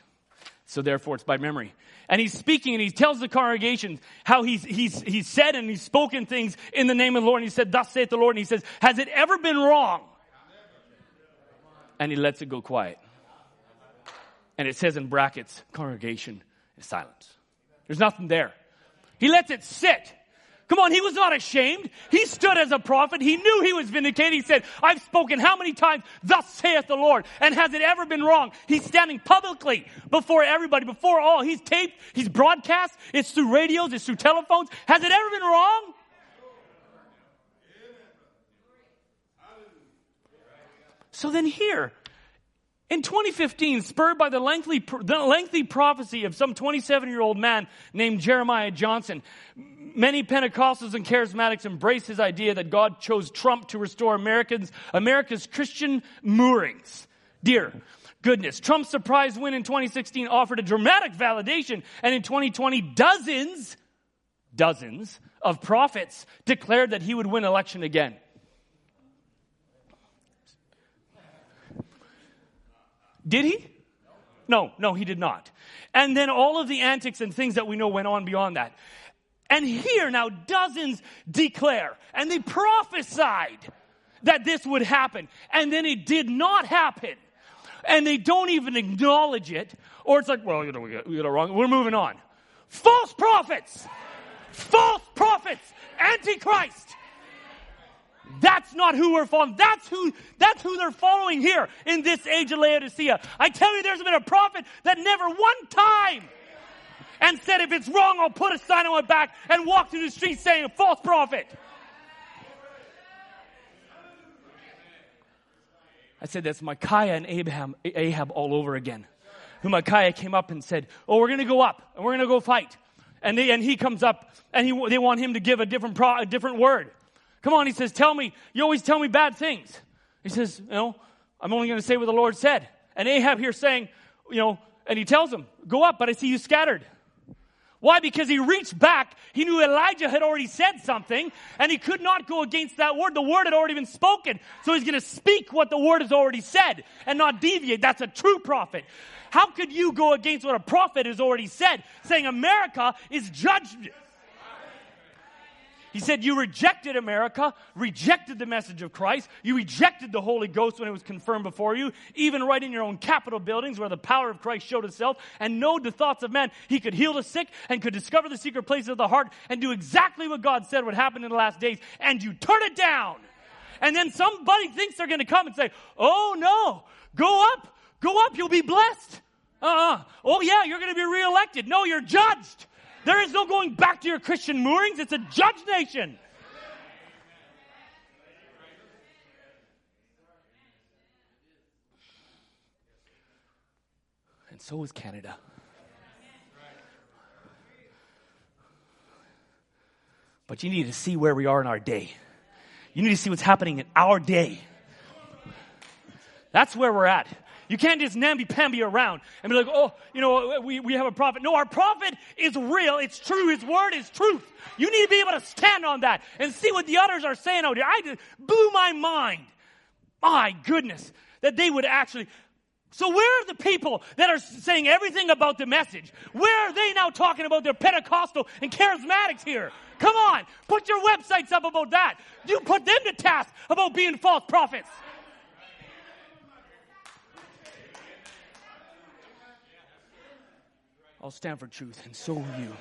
Speaker 1: So therefore it's by memory. And he's speaking and he tells the congregation how he's, he's, he's said and he's spoken things in the name of the Lord. And he said, thus saith the Lord. And he says, has it ever been wrong and he lets it go quiet. And it says in brackets, congregation is silence. There's nothing there. He lets it sit. Come on, he was not ashamed. He stood as a prophet. He knew he was vindicated. He said, I've spoken how many times, thus saith the Lord. And has it ever been wrong? He's standing publicly before everybody, before all. He's taped, he's broadcast, it's through radios, it's through telephones. Has it ever been wrong? So then here, in 2015, spurred by the lengthy, the lengthy prophecy of some 27 year old man named Jeremiah Johnson, many Pentecostals and charismatics embraced his idea that God chose Trump to restore Americans, America's Christian moorings. Dear goodness, Trump's surprise win in 2016 offered a dramatic validation, and in 2020, dozens, dozens of prophets declared that he would win election again. Did he? No, no, he did not. And then all of the antics and things that we know went on beyond that. And here now dozens declare and they prophesied that this would happen. And then it did not happen. And they don't even acknowledge it. Or it's like, well, you know, we got, we got it wrong. We're moving on. False prophets! False prophets! Antichrist! That's not who we're following. That's who, that's who they're following here in this age of Laodicea. I tell you, there's been a prophet that never one time and said, if it's wrong, I'll put a sign on my back and walk through the streets saying, a false prophet. I said, that's Micaiah and Abraham, Ahab all over again. Who Micaiah came up and said, oh, we're going to go up and we're going to go fight. And, they, and he comes up and he, they want him to give a different, pro, a different word. Come on, he says, tell me, you always tell me bad things. He says, you know, I'm only going to say what the Lord said. And Ahab here saying, you know, and he tells him, go up, but I see you scattered. Why? Because he reached back. He knew Elijah had already said something and he could not go against that word. The word had already been spoken. So he's going to speak what the word has already said and not deviate. That's a true prophet. How could you go against what a prophet has already said, saying America is judged? He said, You rejected America, rejected the message of Christ. You rejected the Holy Ghost when it was confirmed before you, even right in your own Capitol buildings where the power of Christ showed itself and know the thoughts of man. He could heal the sick and could discover the secret places of the heart and do exactly what God said would happen in the last days. And you turn it down. And then somebody thinks they're going to come and say, Oh no, go up, go up, you'll be blessed. Uh-uh. Oh yeah, you're going to be reelected. No, you're judged. There is no going back to your Christian moorings. It's a judge nation. And so is Canada. But you need to see where we are in our day. You need to see what's happening in our day. That's where we're at. You can't just namby-pamby around and be like, oh, you know, we, we have a prophet. No, our prophet is real. It's true. His word is truth. You need to be able to stand on that and see what the others are saying out here. I just blew my mind. My goodness, that they would actually. So where are the people that are saying everything about the message? Where are they now talking about their Pentecostal and charismatics here? Come on, put your websites up about that. You put them to task about being false prophets. I'll stand for truth, and so will you.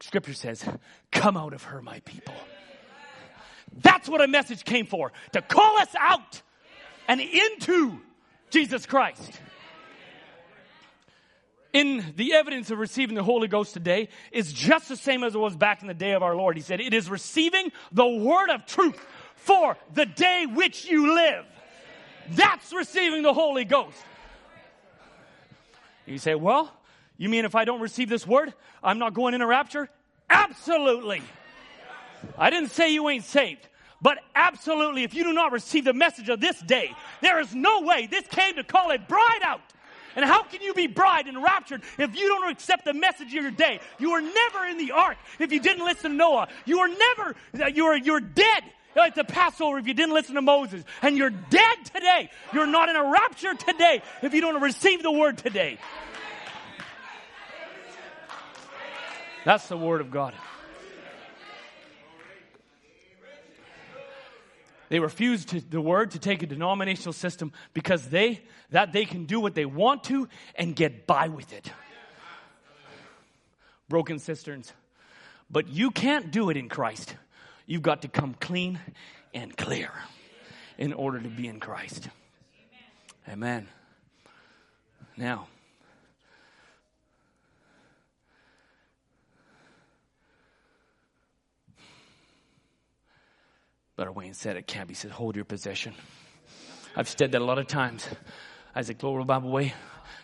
Speaker 1: Scripture says, Come out of her, my people. That's what a message came for to call us out and into Jesus Christ. In the evidence of receiving the Holy Ghost today is just the same as it was back in the day of our Lord. He said, It is receiving the word of truth for the day which you live. That's receiving the Holy Ghost. You say, well, you mean if I don't receive this word, I'm not going in a rapture? Absolutely. I didn't say you ain't saved, but absolutely, if you do not receive the message of this day, there is no way this came to call a bride out. And how can you be bride and raptured if you don't accept the message of your day? You were never in the ark if you didn't listen to Noah. You were never, you are you're dead Uh, at the Passover if you didn't listen to Moses. And you're dead today. You're not in a rapture today if you don't receive the word today. That's the word of God. They refused to, the word to take a denominational system because they that they can do what they want to and get by with it. Broken cisterns. But you can't do it in Christ. You've got to come clean and clear in order to be in Christ. Amen. Now, Brother Wayne said it can't be said, hold your position. I've said that a lot of times. Isaac Global Bible Way,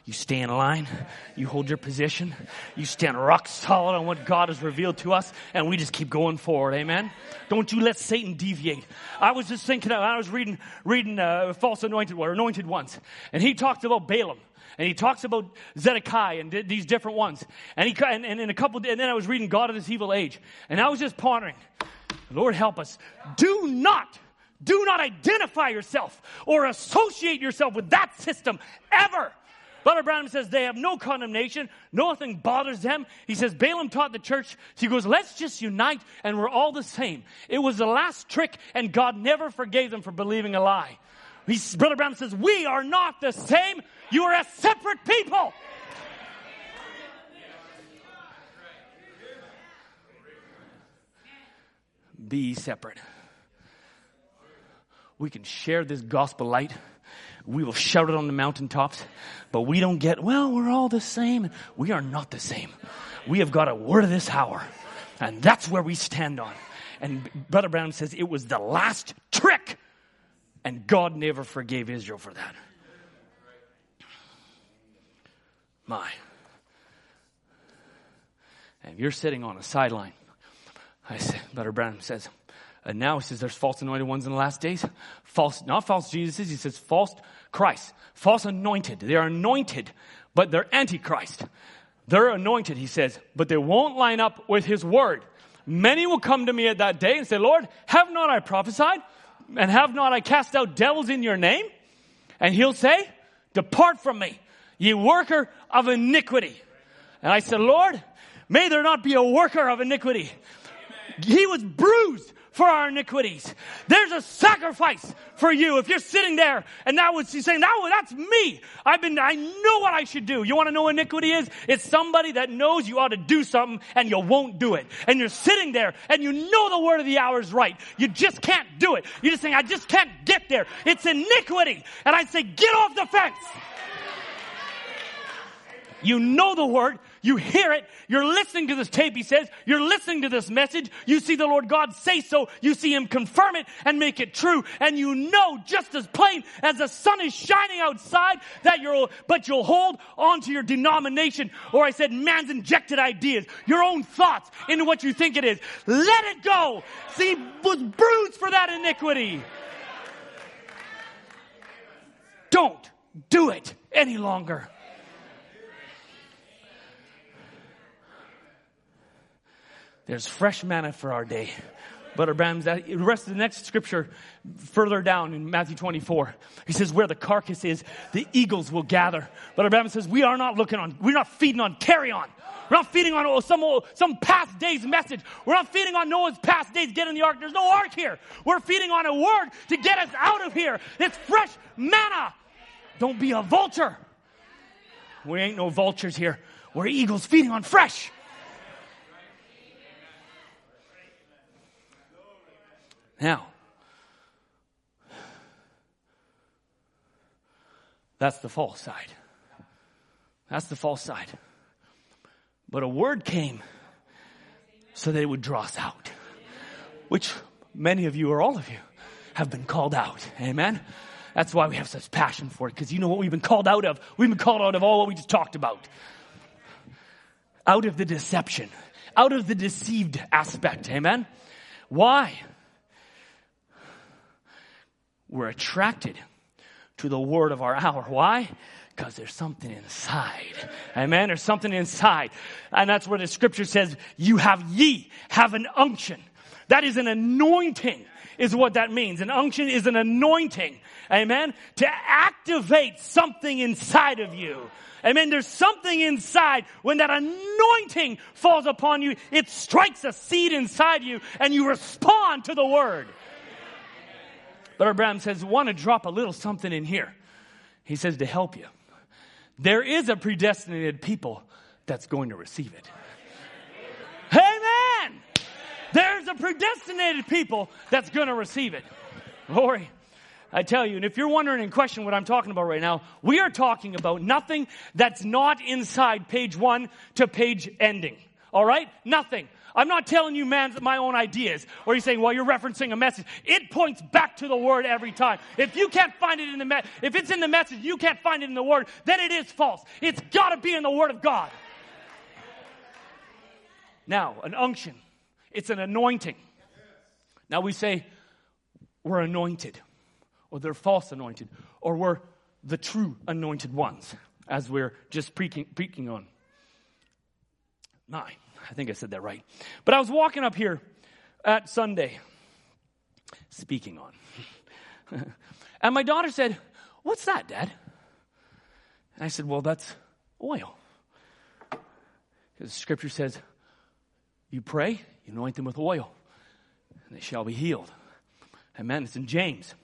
Speaker 1: you stay in line, you hold your position, you stand rock solid on what God has revealed to us, and we just keep going forward. Amen. Don't you let Satan deviate. I was just thinking, I was reading reading uh, false anointed or anointed ones, and he talked about Balaam. And he talks about Zedekiah and these different ones. And he and, and in a couple, and then I was reading God of this evil age, and I was just pondering. Lord help us. Do not do not identify yourself or associate yourself with that system ever. Brother Branham says they have no condemnation. Nothing bothers them. He says Balaam taught the church. He goes, let's just unite and we're all the same. It was the last trick and God never forgave them for believing a lie. He's, Brother Branham says, we are not the same. You are a separate people. Be separate we can share this gospel light. We will shout it on the mountaintops, but we don't get, well, we're all the same. We are not the same. We have got a word of this hour, and that's where we stand on. And Brother Branham says it was the last trick. And God never forgave Israel for that. My. And if you're sitting on a sideline, I said, Brother Branham says, and now he says there's false anointed ones in the last days. False, not false Jesuses, he says false Christ. False anointed. They're anointed, but they're antichrist. They're anointed, he says, but they won't line up with his word. Many will come to me at that day and say, Lord, have not I prophesied? And have not I cast out devils in your name? And he'll say, Depart from me, ye worker of iniquity. And I said, Lord, may there not be a worker of iniquity. He was bruised for our iniquities. There's a sacrifice for you. If you're sitting there and that was saying, that, that's me. I've been, I know what I should do. You want to know what iniquity is? It's somebody that knows you ought to do something and you won't do it. And you're sitting there and you know the word of the hour is right. You just can't do it. You're just saying, I just can't get there. It's iniquity. And I say, get off the fence. You know the word. You hear it. You're listening to this tape, he says. You're listening to this message. You see the Lord God say so. You see him confirm it and make it true. And you know just as plain as the sun is shining outside that you're, but you'll hold on to your denomination. Or I said man's injected ideas, your own thoughts into what you think it is. Let it go. See, was bruised for that iniquity. Don't do it any longer. There's fresh manna for our day. Brother Branham's, the rest of the next scripture further down in Matthew 24, he says, where the carcass is, the eagles will gather. Brother Branham says, we are not looking on, we're not feeding on carry on. We're not feeding on oh, some, some past day's message. We're not feeding on Noah's past days, get in the ark. There's no ark here. We're feeding on a word to get us out of here. It's fresh manna. Don't be a vulture. We ain't no vultures here. We're eagles feeding on fresh. Now, that's the false side. That's the false side. But a word came so that it would draw us out, which many of you or all of you have been called out. Amen. That's why we have such passion for it, because you know what we've been called out of? We've been called out of all what we just talked about. Out of the deception, out of the deceived aspect. Amen. Why? We're attracted to the word of our hour. Why? Because there's something inside. Amen. There's something inside. And that's where the scripture says, you have ye, have an unction. That is an anointing is what that means. An unction is an anointing. Amen. To activate something inside of you. Amen. There's something inside when that anointing falls upon you. It strikes a seed inside you and you respond to the word. Brother Branham says, want to drop a little something in here. He says to help you. There is a predestinated people that's going to receive it. Amen. There's a predestinated people that's going to receive it. Glory. I tell you, and if you're wondering and questioning what I'm talking about right now, we are talking about nothing that's not inside page one to page ending. All right? Nothing. I'm not telling you man's my own ideas, or you're saying, well, you're referencing a message. It points back to the word every time. If you can't find it in the me- if it's in the message, you can't find it in the word, then it is false. It's got to be in the word of God. Now, an unction, it's an anointing. Now we say we're anointed, or they're false anointed, or we're the true anointed ones, as we're just preaching, preaching on. Nine. I think I said that right. But I was walking up here at Sunday, speaking on. and my daughter said, What's that, Dad? And I said, Well, that's oil. Because scripture says, You pray, you anoint them with oil, and they shall be healed. Amen. It's in James.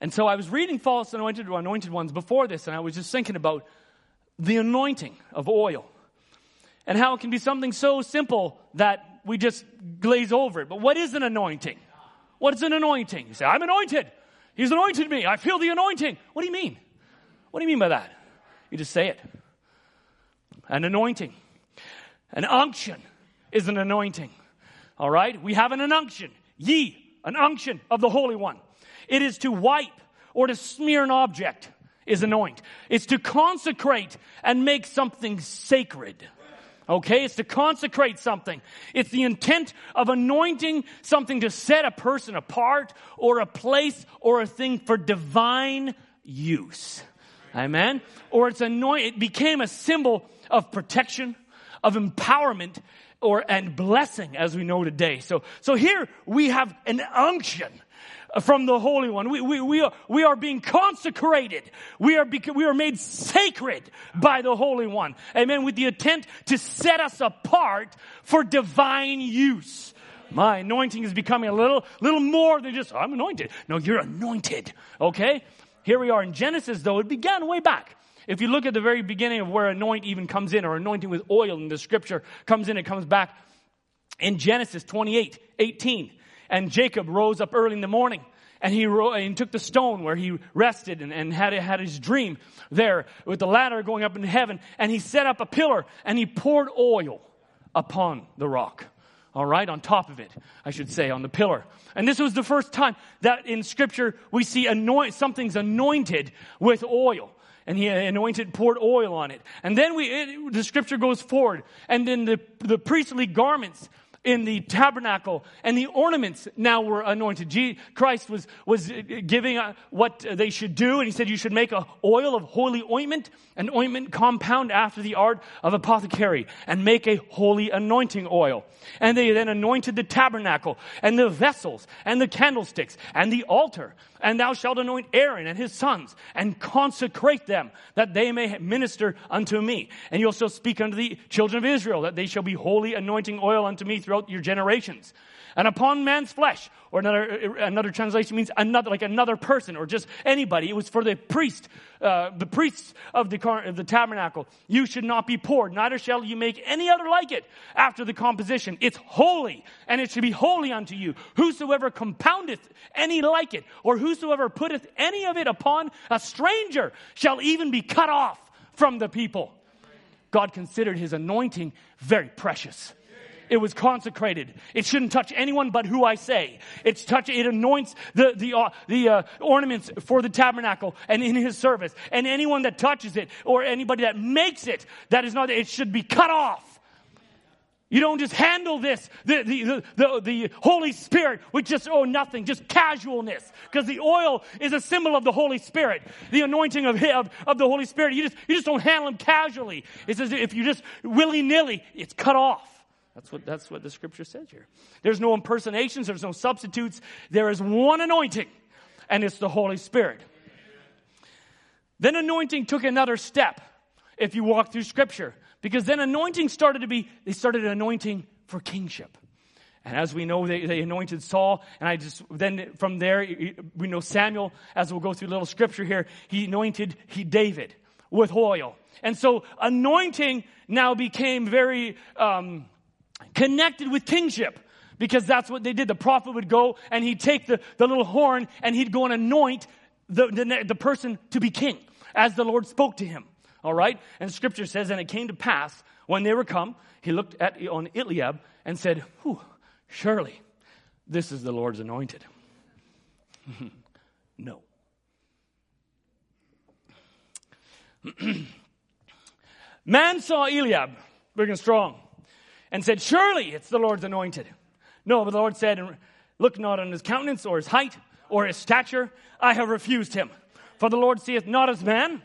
Speaker 1: And so I was reading false anointed anointed ones before this, and I was just thinking about the anointing of oil and how it can be something so simple that we just glaze over it. But what is an anointing? What is an anointing? You say, I'm anointed. He's anointed me. I feel the anointing. What do you mean? What do you mean by that? You just say it. An anointing. An unction is an anointing. All right? We have an unction. Ye, an unction of the Holy One. It is to wipe or to smear an object is anoint. It's to consecrate and make something sacred. Okay, it's to consecrate something. It's the intent of anointing something to set a person apart or a place or a thing for divine use. Amen. Or it's anoint, it became a symbol of protection, of empowerment, or, and blessing as we know today. So, so here we have an unction from the Holy One. We, we, we, are, we are being consecrated. We are, we are made sacred by the Holy One. Amen. With the intent to set us apart for divine use. My anointing is becoming a little, little more than just, I'm anointed. No, you're anointed. Okay? Here we are in Genesis, though. It began way back. If you look at the very beginning of where anoint even comes in, or anointing with oil in the scripture comes in, it comes back in Genesis 28, 18. And Jacob rose up early in the morning and he, ro- and took the stone where he rested and, and had, had his dream there with the ladder going up in heaven. And he set up a pillar and he poured oil upon the rock all right, on top of it, I should say, on the pillar. And this was the first time that in scripture we see anoint, something's anointed with oil. And he anointed, poured oil on it. And then we, it, the scripture goes forward. And then the, the priestly garments in the tabernacle and the ornaments now were anointed. Christ was, was giving uh, what they should do and he said you should make a oil of holy ointment, an ointment compound after the art of apothecary and make a holy anointing oil. And they then anointed the tabernacle and the vessels and the candlesticks and the altar and thou shalt anoint Aaron and his sons and consecrate them that they may minister unto me. And you also speak unto the children of Israel that they shall be holy anointing oil unto me throughout your generations and upon man's flesh. Or another, another translation means another, like another person or just anybody. It was for the priest, uh, the priests of the, of the tabernacle. You should not be poured, neither shall you make any other like it after the composition. It's holy, and it should be holy unto you. Whosoever compoundeth any like it, or whosoever putteth any of it upon a stranger shall even be cut off from the people. God considered his anointing very precious. It was consecrated. It shouldn't touch anyone but who I say. It's touch, it anoints the, the, uh, the uh, ornaments for the tabernacle and in his service. And anyone that touches it or anybody that makes it, that is not, it should be cut off. You don't just handle this, the, the, the, the, Holy Spirit with just, oh, nothing, just casualness. Because the oil is a symbol of the Holy Spirit, the anointing of, of, of the Holy Spirit. You just, you just don't handle them casually. It says if you just willy nilly, it's cut off. That's what, that's what the scripture says here. There's no impersonations, there's no substitutes. There is one anointing, and it's the Holy Spirit. Then anointing took another step if you walk through scripture, because then anointing started to be, they started anointing for kingship. And as we know, they, they anointed Saul, and I just, then from there, we know Samuel, as we'll go through a little scripture here, he anointed he David with oil. And so anointing now became very, um, connected with kingship because that's what they did. The prophet would go and he'd take the, the little horn and he'd go and anoint the, the, the person to be king as the Lord spoke to him. All right? And scripture says, and it came to pass when they were come, he looked at on Eliab and said, Whew, surely this is the Lord's anointed. no. Man saw Eliab, big and strong and said, Surely it's the Lord's anointed. No, but the Lord said, Look not on his countenance or his height or his stature. I have refused him. For the Lord seeth not as man,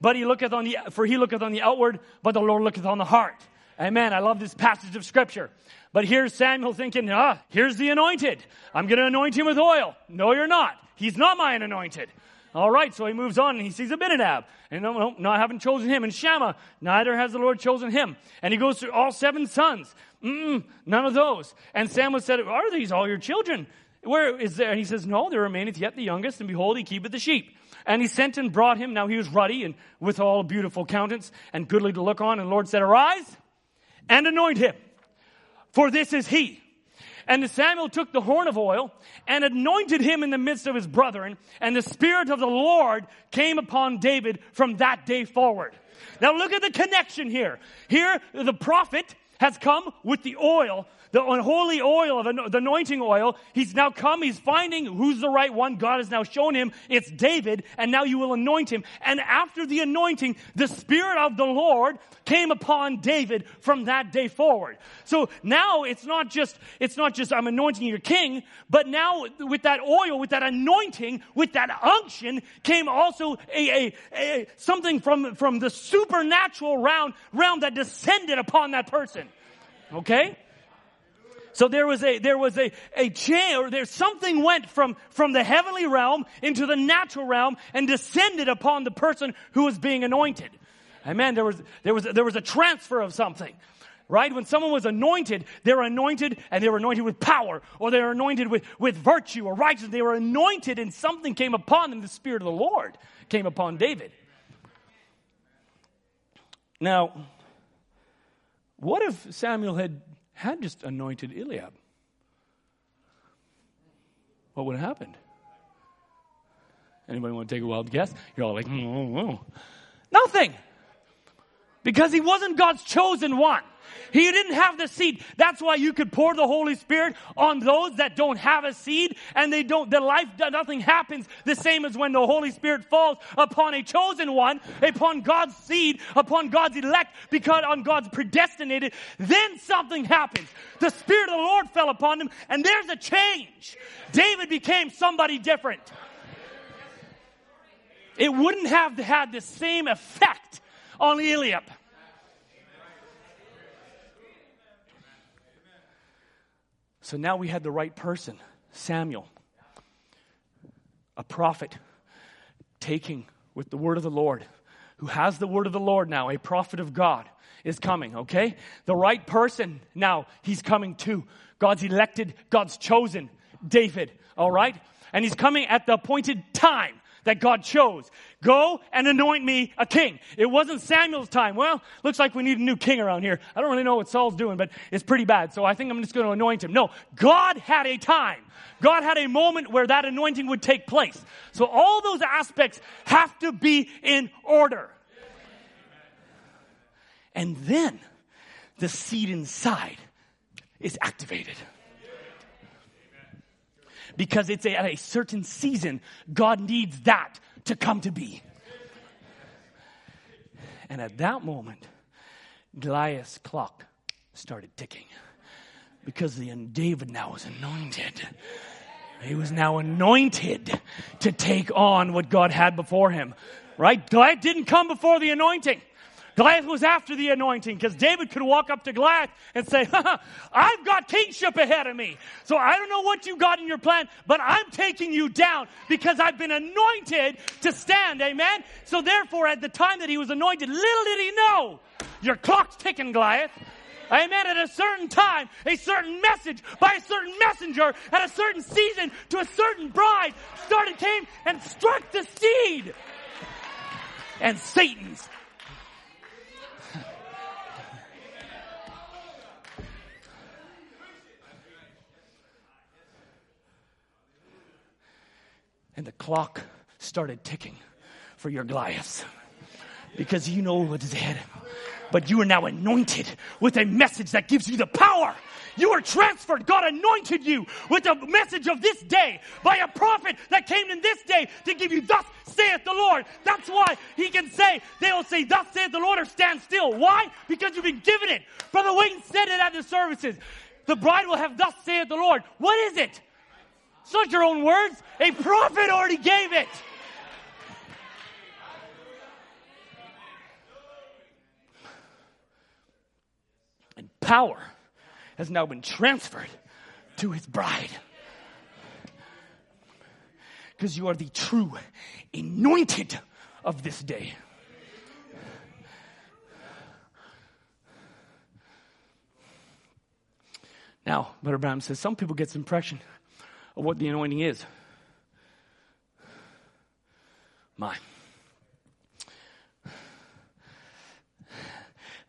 Speaker 1: but he looketh on the, for he looketh on the outward, but the Lord looketh on the heart. Amen. I love this passage of scripture. But here's Samuel thinking, ah, here's the anointed. I'm going to anoint him with oil. No, you're not. He's not my anointed. All right, so he moves on and he sees Abinadab. And no, no, no, I haven't chosen him. And Shammah, neither has the Lord chosen him. And he goes through all seven sons. Mm-mm, none of those. And Samuel said, Are these all your children? Where is there? And he says, No, there remaineth yet the youngest, and behold, he keepeth the sheep. And he sent and brought him. Now he was ruddy and with all beautiful countenance and goodly to look on. And the Lord said, Arise and anoint him, for this is he. And Samuel took the horn of oil and anointed him in the midst of his brethren, and the Spirit of the Lord came upon David from that day forward. Now look at the connection here. Here, the prophet has come with the oil, the unholy oil of the anointing oil. He's now come. He's finding who's the right one. God has now shown him it's David, and now you will anoint him. And after the anointing, the Spirit of the Lord came upon David from that day forward. So now it's not just, it's not just I'm anointing your king, but now with that oil, with that anointing, with that unction came also a, a, a something from, from the supernatural realm, realm that descended upon that person. Okay? So there was a, there was a, a chain, or there, something went from, from the heavenly realm into the natural realm and descended upon the person who was being anointed. Amen. There was, there was, there was a transfer of something. Right? When someone was anointed, they were anointed and they were anointed with power, or they were anointed with, with virtue or righteousness. They were anointed and something came upon them. The Spirit of the Lord came upon David. Now, what if Samuel had, had just anointed Eliab? What would have happened? Anybody want to take a wild guess? You're all like, mm-hmm. nothing. Because he wasn't God's chosen one. He didn't have the seed. That's why you could pour the Holy Spirit on those that don't have a seed and they don't, their life, nothing happens the same as when the Holy Spirit falls upon a chosen one, upon God's seed, upon God's elect, because on God's predestinated, then something happens. The Spirit of the Lord fell upon them and there's a change. David became somebody different. It wouldn't have had the same effect on Eliab. So now we had the right person, Samuel, a prophet, taking with the word of the Lord, who has the word of the Lord now, a prophet of God is coming, okay? The right person now, he's coming too. God's elected, God's chosen, David, all right? And he's coming at the appointed time that God chose. Go and anoint me a king. It wasn't Samuel's time. Well, looks like we need a new king around here. I don't really know what Saul's doing, but it's pretty bad. So I think I'm just going to anoint him. No, God had a time. God had a moment where that anointing would take place. So all those aspects have to be in order. And then the seed inside is activated because it's at a certain season, God needs that to come to be. And at that moment, Goliath's clock started ticking because the David now was anointed. He was now anointed to take on what God had before him. Right? Goliath didn't come before the anointing. Goliath was after the anointing because David could walk up to Goliath and say, I've got kingship ahead of me. So I don't know what you got in your plan, but I'm taking you down because I've been anointed to stand. Amen. So therefore, at the time that he was anointed, little did he know your clock's ticking, Goliath. Amen. At a certain time, a certain message by a certain messenger at a certain season to a certain bride started came and struck the seed. And Satan's And the clock started ticking for your Goliaths because you know what is ahead. But you are now anointed with a message that gives you the power. You are transferred. God anointed you with a message of this day by a prophet that came in this day to give you, Thus saith the Lord. That's why he can say, they will say, Thus saith the Lord, or stand still. Why? Because you've been given it. Brother Wayne said it at the services. The bride will have, Thus saith the Lord. What is it? It's not your own words. A prophet already gave it. And power has now been transferred to his bride. Because you are the true anointed of this day. Now, Brother Branham says some people get this impression of what the anointing is. My.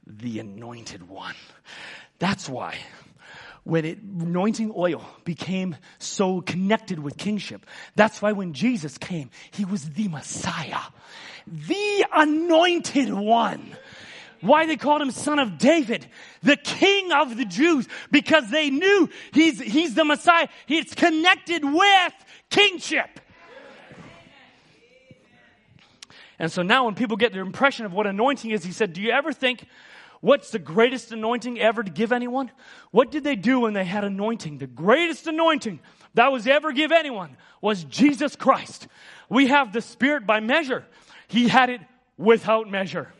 Speaker 1: The anointed one. That's why when it, anointing oil became so connected with kingship, that's why when Jesus came, he was the Messiah, the anointed one. Why they called him son of David, the king of the Jews, because they knew he's, he's the Messiah. He's connected with kingship. And so now when people get their impression of what anointing is, he said, do you ever think what's the greatest anointing ever to give anyone? What did they do when they had anointing? The greatest anointing that was ever give anyone was Jesus Christ. We have the Spirit by measure. He had it without measure.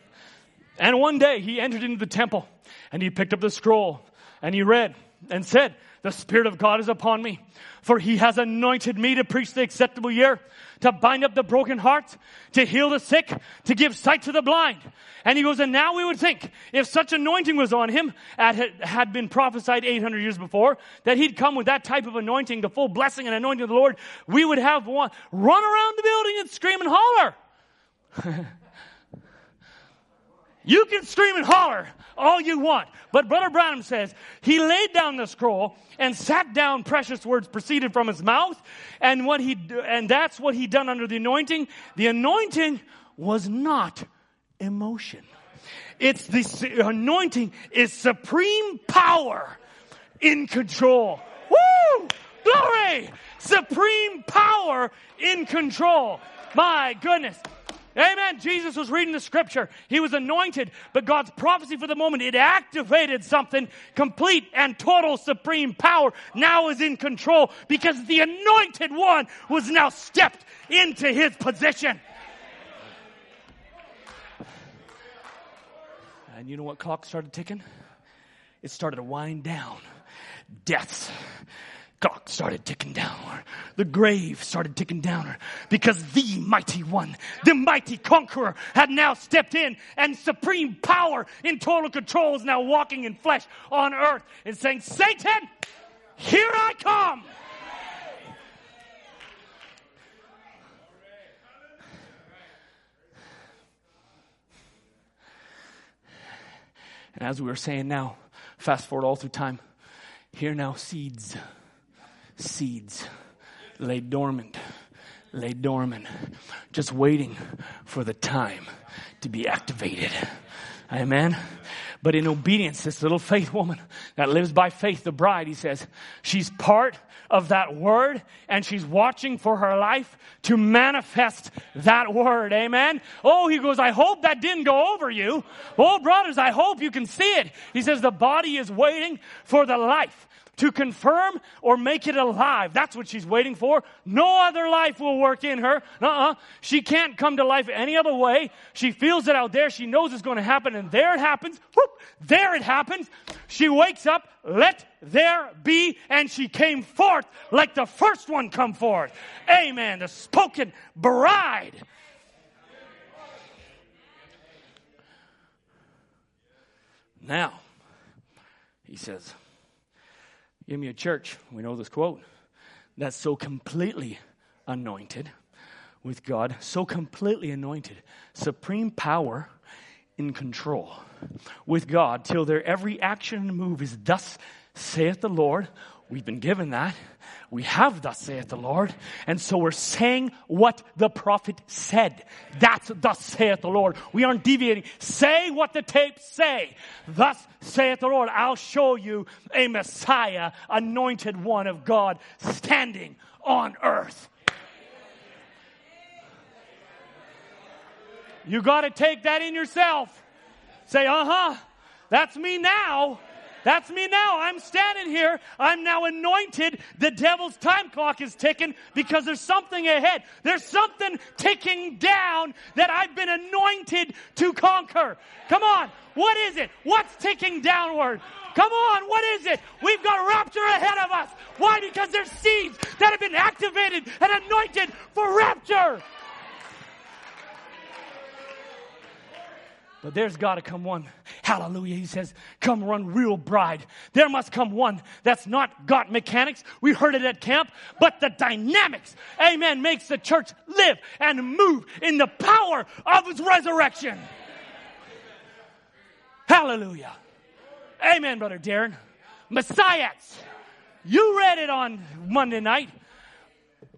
Speaker 1: And one day he entered into the temple and he picked up the scroll and he read and said, the Spirit of God is upon me, for He has anointed me to preach the acceptable year, to bind up the broken heart, to heal the sick, to give sight to the blind. And he goes, and now we would think, if such anointing was on him, had been prophesied 800 years before, that he'd come with that type of anointing, the full blessing and anointing of the Lord, we would have one run around the building and scream and holler. You can scream and holler all you want. But Brother Branham says he laid down the scroll and sat down. Precious words proceeded from his mouth, and what he and that's what he done under the anointing. The anointing was not emotion. It's the anointing is supreme power in control. Woo! Glory! Supreme power in control. My goodness. Amen. Jesus was reading the scripture. He was anointed, but God's prophecy for the moment, it activated something complete and total supreme power now is in control because the anointed one was now stepped into his position. And you know what clock started ticking? It started to wind down. Deaths clock started ticking down. The grave started ticking down because the mighty one, the mighty conqueror had now stepped in and supreme power in total control is now walking in flesh on earth and saying, Satan, here I come. And as we were saying now, fast forward all through time, here now seeds seeds lay dormant, lay dormant, just waiting for the time to be activated. Amen. But in obedience, this little faith woman that lives by faith, the bride, he says, she's part of that word and she's watching for her life to manifest that word. Amen. Oh, he goes, I hope that didn't go over you. Oh, brothers, I hope you can see it. He says the body is waiting for the life to confirm or make it alive. That's what she's waiting for. No other life will work in her. Uh-uh. She can't come to life any other way. She feels it out there. She knows it's going to happen and there it happens. Whoop, there it happens. She wakes up, let there be, and she came forth like the first one come forth. Amen. The spoken bride. Now, he says, Give me a church, we know this quote, that's so completely anointed with God, so completely anointed, supreme power in control with God till their every action and move is thus saith the Lord We've been given that. We have thus saith the Lord. And so we're saying what the prophet said. That's thus saith the Lord. We aren't deviating. Say what the tapes say. Thus saith the Lord. I'll show you a Messiah, anointed one of God, standing on earth. You got to take that in yourself. Say, uh huh, that's me now. That's me now. I'm standing here. I'm now anointed. The devil's time clock is ticking because there's something ahead. There's something ticking down that I've been anointed to conquer. Come on. What is it? What's ticking downward? Come on, what is it? We've got rapture ahead of us. Why? Because there's seeds that have been activated and anointed for rapture. But there's got to come one. Hallelujah. He says, come run real bride. There must come one that's not got mechanics. We heard it at camp, but the dynamics, amen, makes the church live and move in the power of his resurrection. Hallelujah. Amen, Brother Darren. Messiahs. You read it on Monday night.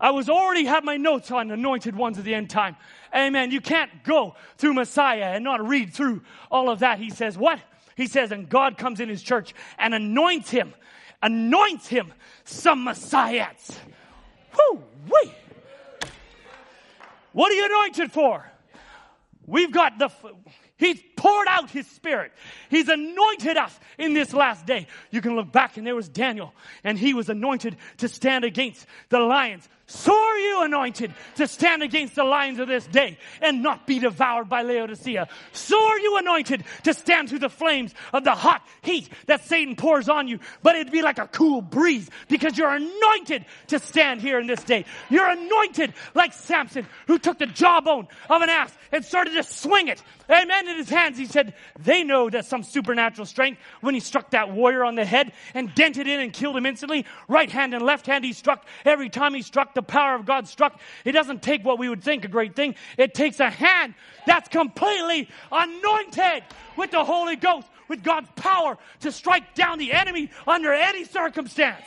Speaker 1: I was already had my notes on anointed ones of the end time. Amen. You can't go through Messiah and not read through all of that. He says, what? He says, and God comes in his church and anoints him, anoints him some Messiahs. Whoo, wee. What are you anointed for? We've got the, He's poured out His Spirit. He's anointed us in this last day. You can look back and there was Daniel and he was anointed to stand against the lions. So are you anointed to stand against the lions of this day and not be devoured by Laodicea. So are you anointed to stand through the flames of the hot heat that Satan pours on you, but it'd be like a cool breeze because you're anointed to stand here in this day. You're anointed like Samson who took the jawbone of an ass and started to swing it. Amen. In his hands, he said, they know that some supernatural strength when he struck that warrior on the head and dented in and killed him instantly. Right hand and left hand he struck every time he struck the power of God struck, it doesn't take what we would think a great thing. It takes a hand that's completely anointed with the Holy Ghost, with God's power to strike down the enemy under any circumstance.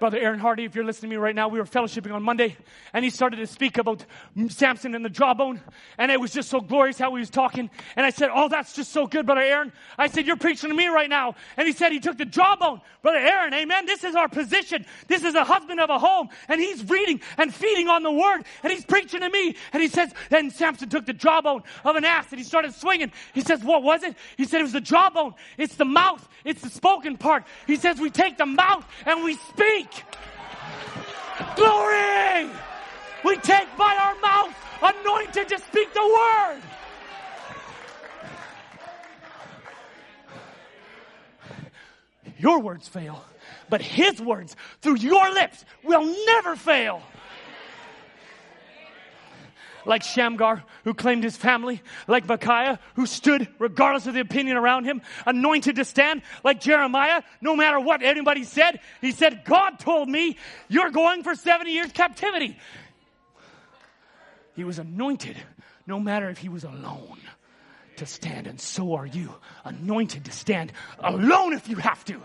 Speaker 1: Brother Aaron Hardy, if you're listening to me right now, we were fellowshipping on Monday and he started to speak about Samson and the jawbone. And it was just so glorious how he was talking. And I said, Oh, that's just so good, Brother Aaron. I said, You're preaching to me right now. And he said, He took the jawbone. Brother Aaron, amen. This is our position. This is a husband of a home. And he's reading and feeding on the word. And he's preaching to me. And he says, Then Samson took the jawbone of an ass and he started swinging. He says, What was it? He said, It was the jawbone. It's the mouth. It's the spoken part. He says, We take the mouth and we speak. Glory! We take by our mouth anointed to speak the word. Your words fail, but his words through your lips will never fail like Shamgar, who claimed his family, like Micaiah, who stood regardless of the opinion around him, anointed to stand, like Jeremiah, no matter what anybody said, he said, God told me you're going for 70 years captivity. He was anointed, no matter if he was alone, to stand, and so are you, anointed to stand alone if you have to.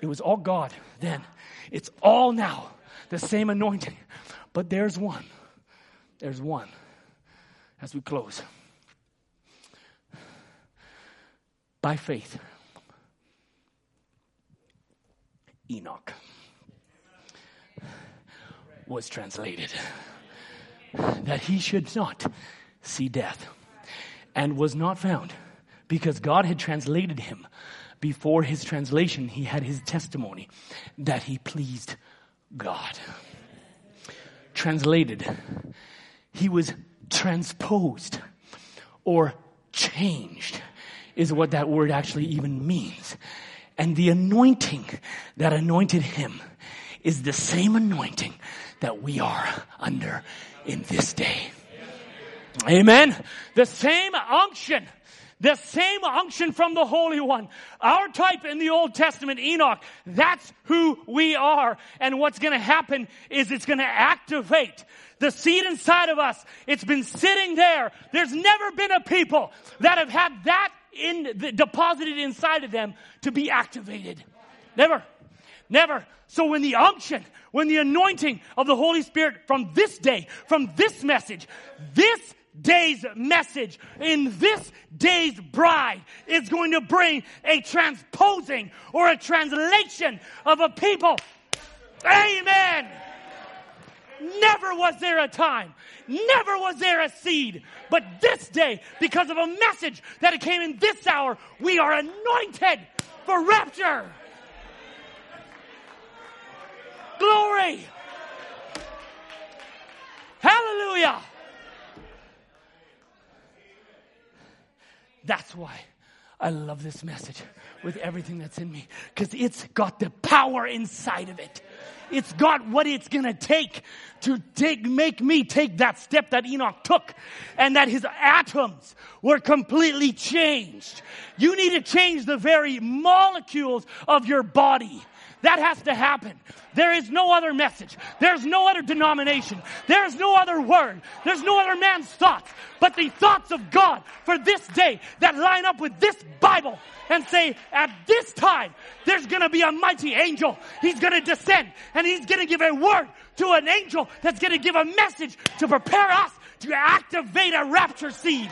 Speaker 1: It was all God then. It's all now. The same anointing. But there's one. There's one. As we close. By faith, Enoch was translated that he should not see death and was not found because God had translated him. Before his translation, he had his testimony that he pleased God translated. He was transposed or changed is what that word actually even means. And the anointing that anointed him is the same anointing that we are under in this day. Amen. The same unction the same unction from the Holy One. Our type in the Old Testament, Enoch, that's who we are. And what's going to happen is it's going to activate the seed inside of us. It's been sitting there. There's never been a people that have had that in the, deposited inside of them to be activated. Never. Never. So when the unction, when the anointing of the Holy Spirit from this day, from this message, this day's message in this day's bride is going to bring a transposing or a translation of a people. Amen. Never was there a time, never was there a seed, but this day, because of a message that it came in this hour, we are anointed for rapture. Glory. Hallelujah. That's why I love this message with everything that's in me because it's got the power inside of it. It's got what it's gonna take to make me take that step that Enoch took and that his atoms were completely changed. You need to change the very molecules of your body That has to happen. There is no other message. There's no other denomination. There's no other word. There's no other man's thoughts, but the thoughts of God for this day that line up with this Bible and say, at this time, there's gonna be a mighty angel. He's gonna descend and he's gonna give a word to an angel that's gonna give a message to prepare us to activate a rapture seed.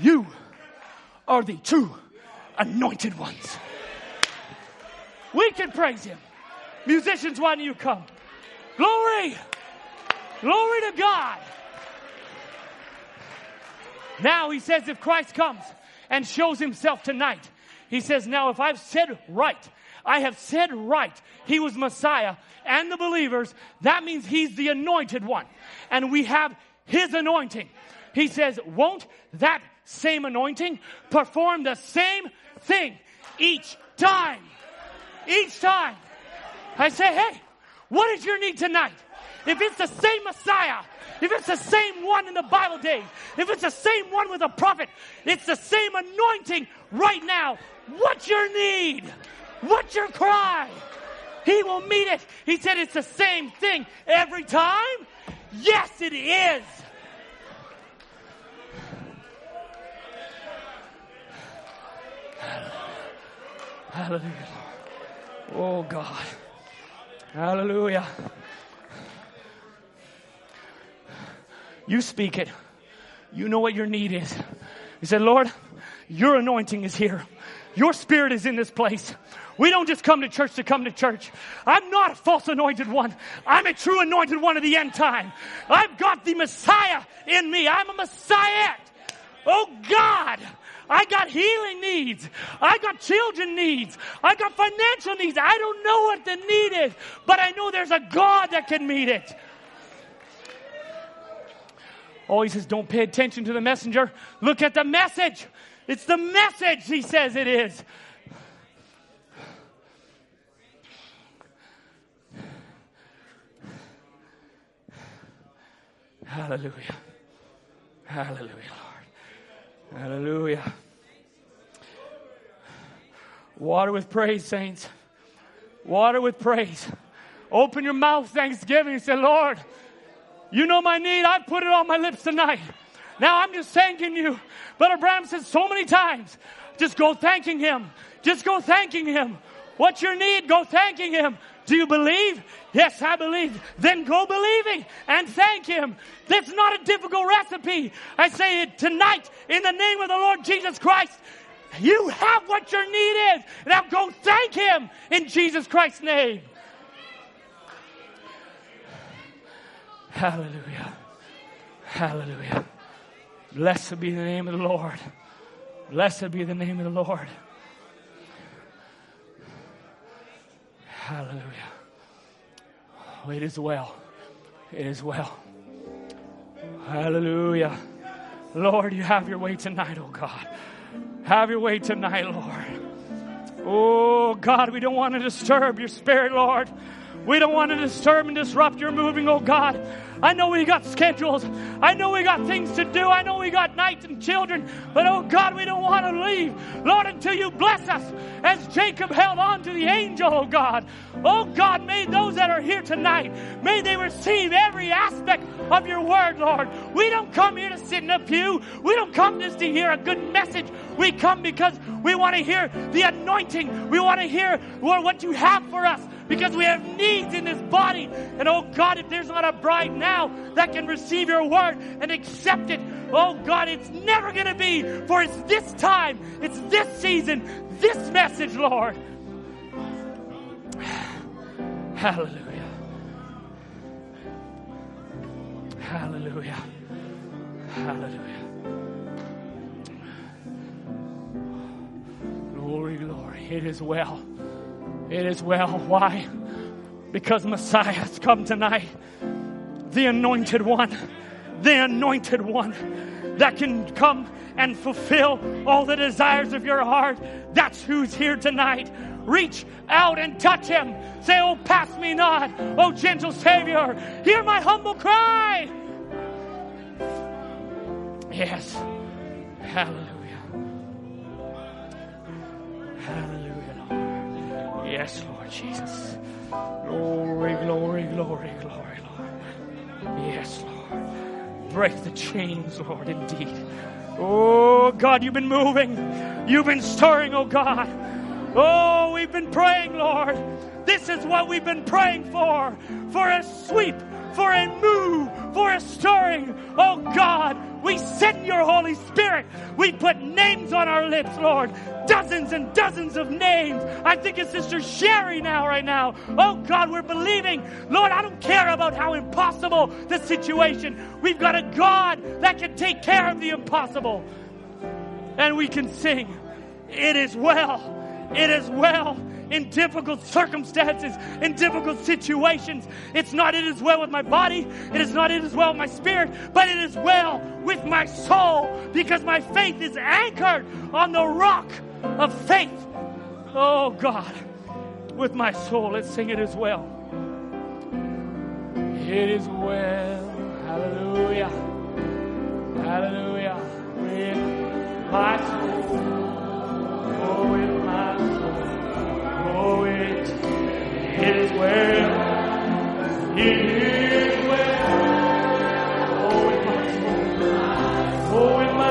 Speaker 1: You are the true anointed ones. We can praise him. Musicians, why don't you come? Glory! Glory to God! Now he says, if Christ comes and shows himself tonight, he says, now if I've said right, I have said right, he was Messiah and the believers, that means he's the anointed one. And we have his anointing. He says, won't that same anointing perform the same thing each time? Each time. I say, hey, what is your need tonight? If it's the same Messiah, if it's the same one in the Bible days, if it's the same one with a prophet, it's the same anointing right now. What's your need? What's your cry? He will meet it. He said it's the same thing every time. Yes, it is. Hallelujah. Oh God. Hallelujah. You speak it. You know what your need is. You said, Lord, your anointing is here. Your spirit is in this place. We don't just come to church to come to church. I'm not a false anointed one. I'm a true anointed one of the end time. I've got the Messiah in me. I'm a Messiah. Oh God. I got healing needs. I got children needs. I got financial needs. I don't know what the need is, but I know there's a God that can meet it. Oh, he says, don't pay attention to the messenger. Look at the message. It's the message he says it is. Hallelujah. Hallelujah, Lord. Hallelujah. Water with praise, saints. Water with praise. Open your mouth, thanksgiving, say, Lord, you know my need. I've put it on my lips tonight. Now I'm just thanking you. Brother Branham said so many times, just go thanking him. Just go thanking him. What's your need? Go thanking him. Do you believe? Yes, I believe. Then go believing and thank him. That's not a difficult recipe. I say it tonight in the name of the Lord Jesus Christ. You have what your need is. Now go thank him in Jesus Christ's name. Hallelujah. Hallelujah. Blessed be the name of the Lord. Blessed be the name of the Lord. Hallelujah. Oh, it is well. It is well. Hallelujah. Lord, you have your way tonight, oh God. Have your way tonight, Lord. Oh God, we don't want to disturb your spirit, Lord. We don't want to disturb and disrupt your moving, oh God. I know we got schedules. I know we got things to do. I know we got nights and children. But oh God, we don't want to leave. Lord, until you bless us as Jacob held on to the angel, oh God. Oh God, may those that are here tonight, may they receive every aspect of your word, Lord. We don't come here to sit in a pew. We don't come just to hear a good message. We come because we want to hear the anointing. We want to hear Lord, what you have for us because we have needs in this body. And oh God, if there's not a bride now that can receive your word and accept it, oh God, it's never going to be, for it's this time, it's this season, this message, Lord. Hallelujah. Hallelujah. Hallelujah. Glory, glory. It is well. It is well. Why? Because Messiah has come tonight. The anointed one. The anointed one that can come and fulfill all the desires of your heart. That's who's here tonight. Reach out and touch him. Say, Oh, pass me not. Oh, gentle Savior, hear my humble cry. Yes. Hallelujah. Hallelujah. Yes, Lord Jesus. Glory, glory, glory, glory, Lord. Yes, Lord. Break the chains, Lord, indeed. Oh, God, you've been moving. You've been stirring, oh God. Oh, we've been praying, Lord. This is what we've been praying for. For a sweep, for a move, for a stirring. Oh God, we send your Holy Spirit. We put names on our lips, Lord. Dozens and dozens of names. I think it's Sister Sherry now, right now. Oh God, we're believing. Lord, I don't care about how impossible the situation. We've got a God that can take care of the impossible. And we can sing, It is well. It is well in difficult circumstances, in difficult situations. It's not it is well with my body, it is not it is well with my spirit, but it is well with my soul because my faith is anchored on the rock of faith. Oh God, with my soul, let's sing it as well. It is well, hallelujah, hallelujah, with my soul, oh, with my soul, oh, it, it is well, it is well, oh, my soul, oh, with my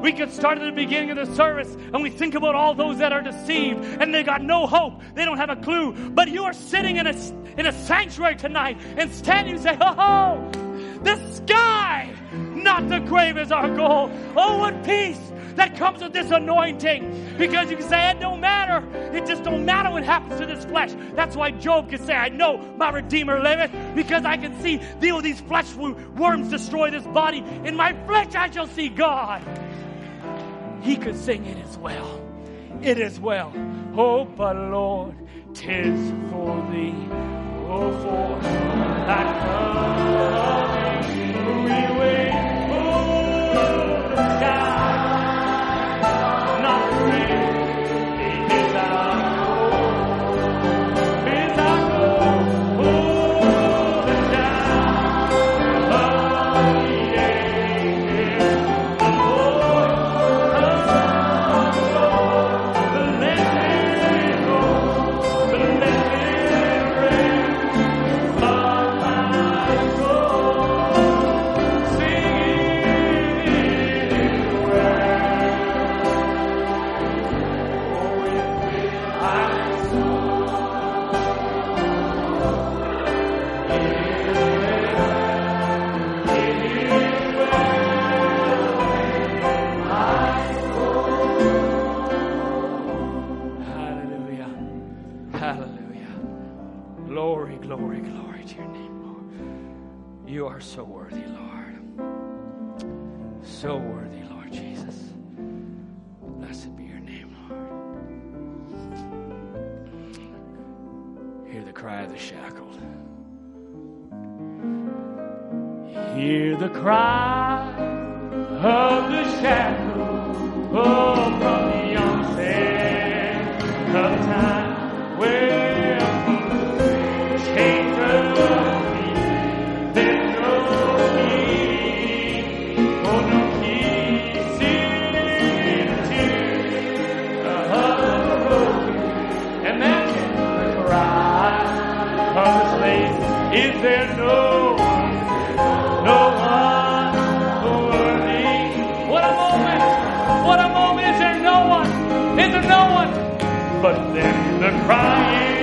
Speaker 1: We could start at the beginning of the service and we think about all those that are deceived and they got no hope. They don't have a clue. But you are sitting in a, in a sanctuary tonight and standing and say, oh, the sky, not the grave is our goal. Oh, what peace that comes with this anointing. Because you can say, it don't matter. It just don't matter what happens to this flesh. That's why Job can say, I know my Redeemer liveth, because I can see these flesh worms destroy this body. In my flesh I shall see God. He could sing it as well. It is well. Oh, but Lord, tis for thee. Oh, for that coming we wait. Oh, God. the cry of the shadow. Oh. crying.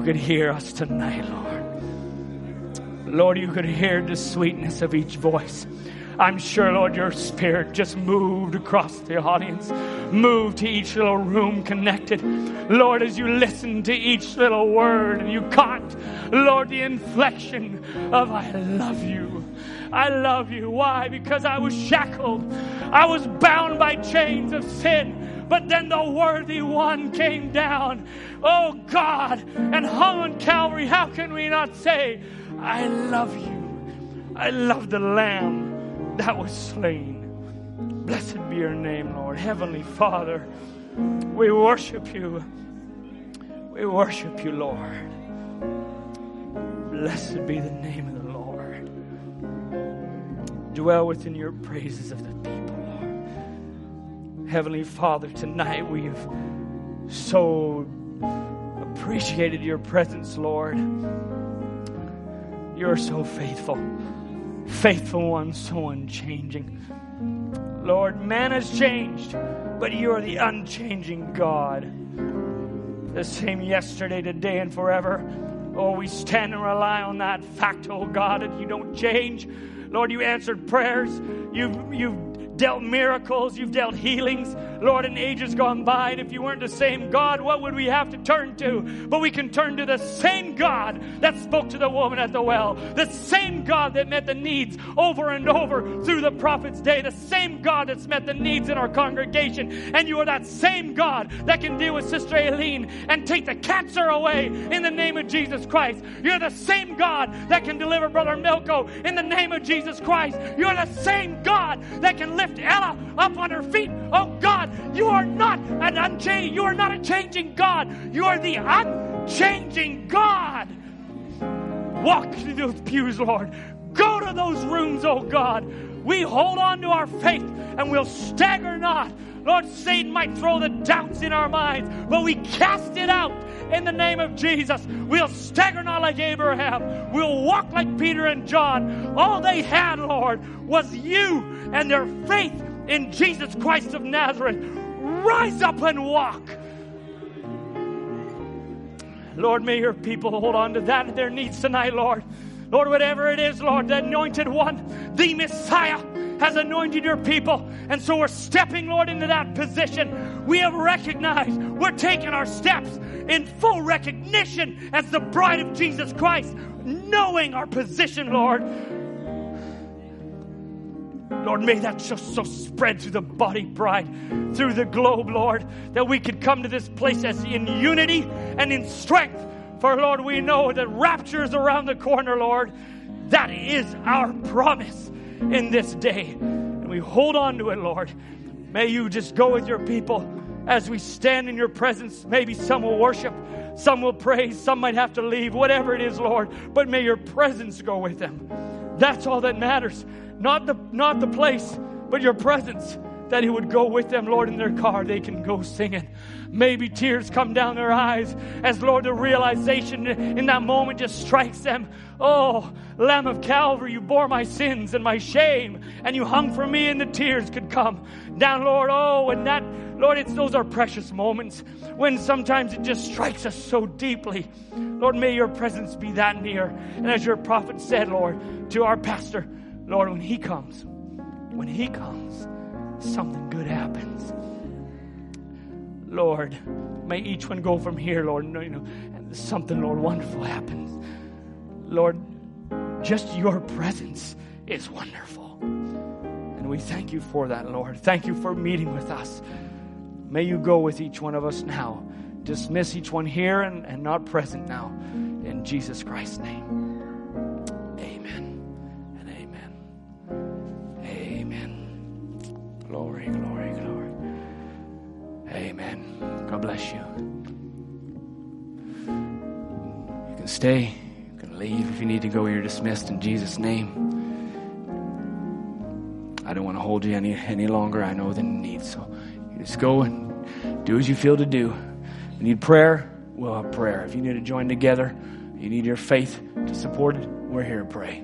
Speaker 1: You could hear us tonight, Lord. Lord, you could hear the sweetness of each voice. I'm sure, Lord, your spirit just moved across the audience, moved to each little room connected. Lord, as you listened to each little word and you caught, Lord, the inflection of I love you. I love you. Why? Because I was shackled. I was bound by chains of sin. But then the worthy one came down, oh God, and hung on Calvary. How can we not say, I love you? I love the Lamb that was slain. Blessed be your name, Lord. Heavenly Father, we worship you. We worship you, Lord. Blessed be the name of the Lord. Dwell within your praises of the people, Lord. Heavenly Father, tonight we've so appreciated your presence, Lord. You're so faithful, faithful one, so unchanging. Lord, man has changed, but you are the unchanging God. The same yesterday, today, and forever. Oh, we stand and rely on that fact, oh God, that you don't change. Lord, you answered prayers. You've, you've dealt miracles, you've dealt healings, Lord, in ages gone by. And if you weren't the same God, what would we have to turn to? But we can turn to the same God that spoke to the woman at the well, the same God that met the needs over and over through the prophet's day, the same God that's met the needs in our congregation. And you are that same God that can deal with Sister Aileen and take the cancer away in the name of Jesus Christ. You're the same God that can deliver Brother Milko in the name of Jesus Christ. You're the same God that can lift Ella up on her feet. Oh God, you are not an unchanging, you are not a changing God. You are the unchanging God. Walk through those pews, Lord. Go to those rooms, oh God. We hold on to our faith and we'll stagger not. Lord, Satan might throw the doubts in our minds, but we cast it out in the name of Jesus. We'll stagger not like Abraham. We'll walk like Peter and John. All they had, Lord, was you and their faith in Jesus Christ of Nazareth. Rise up and walk. Lord, may your people hold on to that their needs tonight, Lord. Lord, whatever it is, Lord, the anointed one, the Messiah, has anointed your people. And so we're stepping, Lord, into that position. We have recognized we're taking our steps in full recognition as the bride of Jesus Christ, knowing our position, Lord. Lord, may that just so spread through the body bride, through the globe, Lord, that we could come to this place as in unity and in strength. For Lord, we know that rapture is around the corner, Lord. That is our promise in this day. And we hold on to it, Lord. May you just go with your people as we stand in your presence. Maybe some will worship, some will praise, some might have to leave, whatever it is, Lord. But may your presence go with them. That's all that matters. Not the, not the place, but your presence. That it would go with them, Lord, in their car. They can go singing. Maybe tears come down their eyes as, Lord, the realization in that moment just strikes them. Oh, Lamb of Calvary, you bore my sins and my shame, and you hung for me, and the tears could come down, Lord. Oh, and that, Lord, it's those are precious moments when sometimes it just strikes us so deeply. Lord, may your presence be that near. And as your prophet said, Lord, to our pastor, Lord, when he comes, when he comes, something good happens. Lord, may each one go from here, Lord, you know, and something, Lord, wonderful happens. Lord, just your presence is wonderful. And we thank you for that, Lord. Thank you for meeting with us. May you go with each one of us now. Dismiss each one here and, and not present now. In Jesus Christ's name. Amen and amen. Amen. Glory, glory, glory. Amen. God bless you. You can stay, leave. If you need to go, you're dismissed in Jesus' name. I don't want to hold you any, any longer, I know, than you need. So you just go and do as you feel to do. If you need prayer, we'll have prayer. If you need to join together, you need your faith to support it, we're here to pray.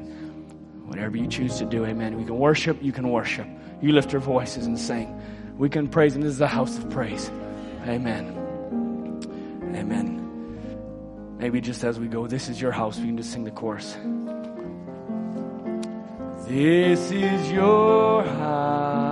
Speaker 1: Whatever you choose to do, amen. We can worship, you can worship. You lift your voices and sing. We can praise, and this is a house of praise. Amen. Amen. Maybe just as we go, this is your house, we can just sing the chorus. This is your house.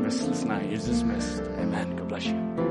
Speaker 1: service this night. You're dismissed. Amen. God bless you.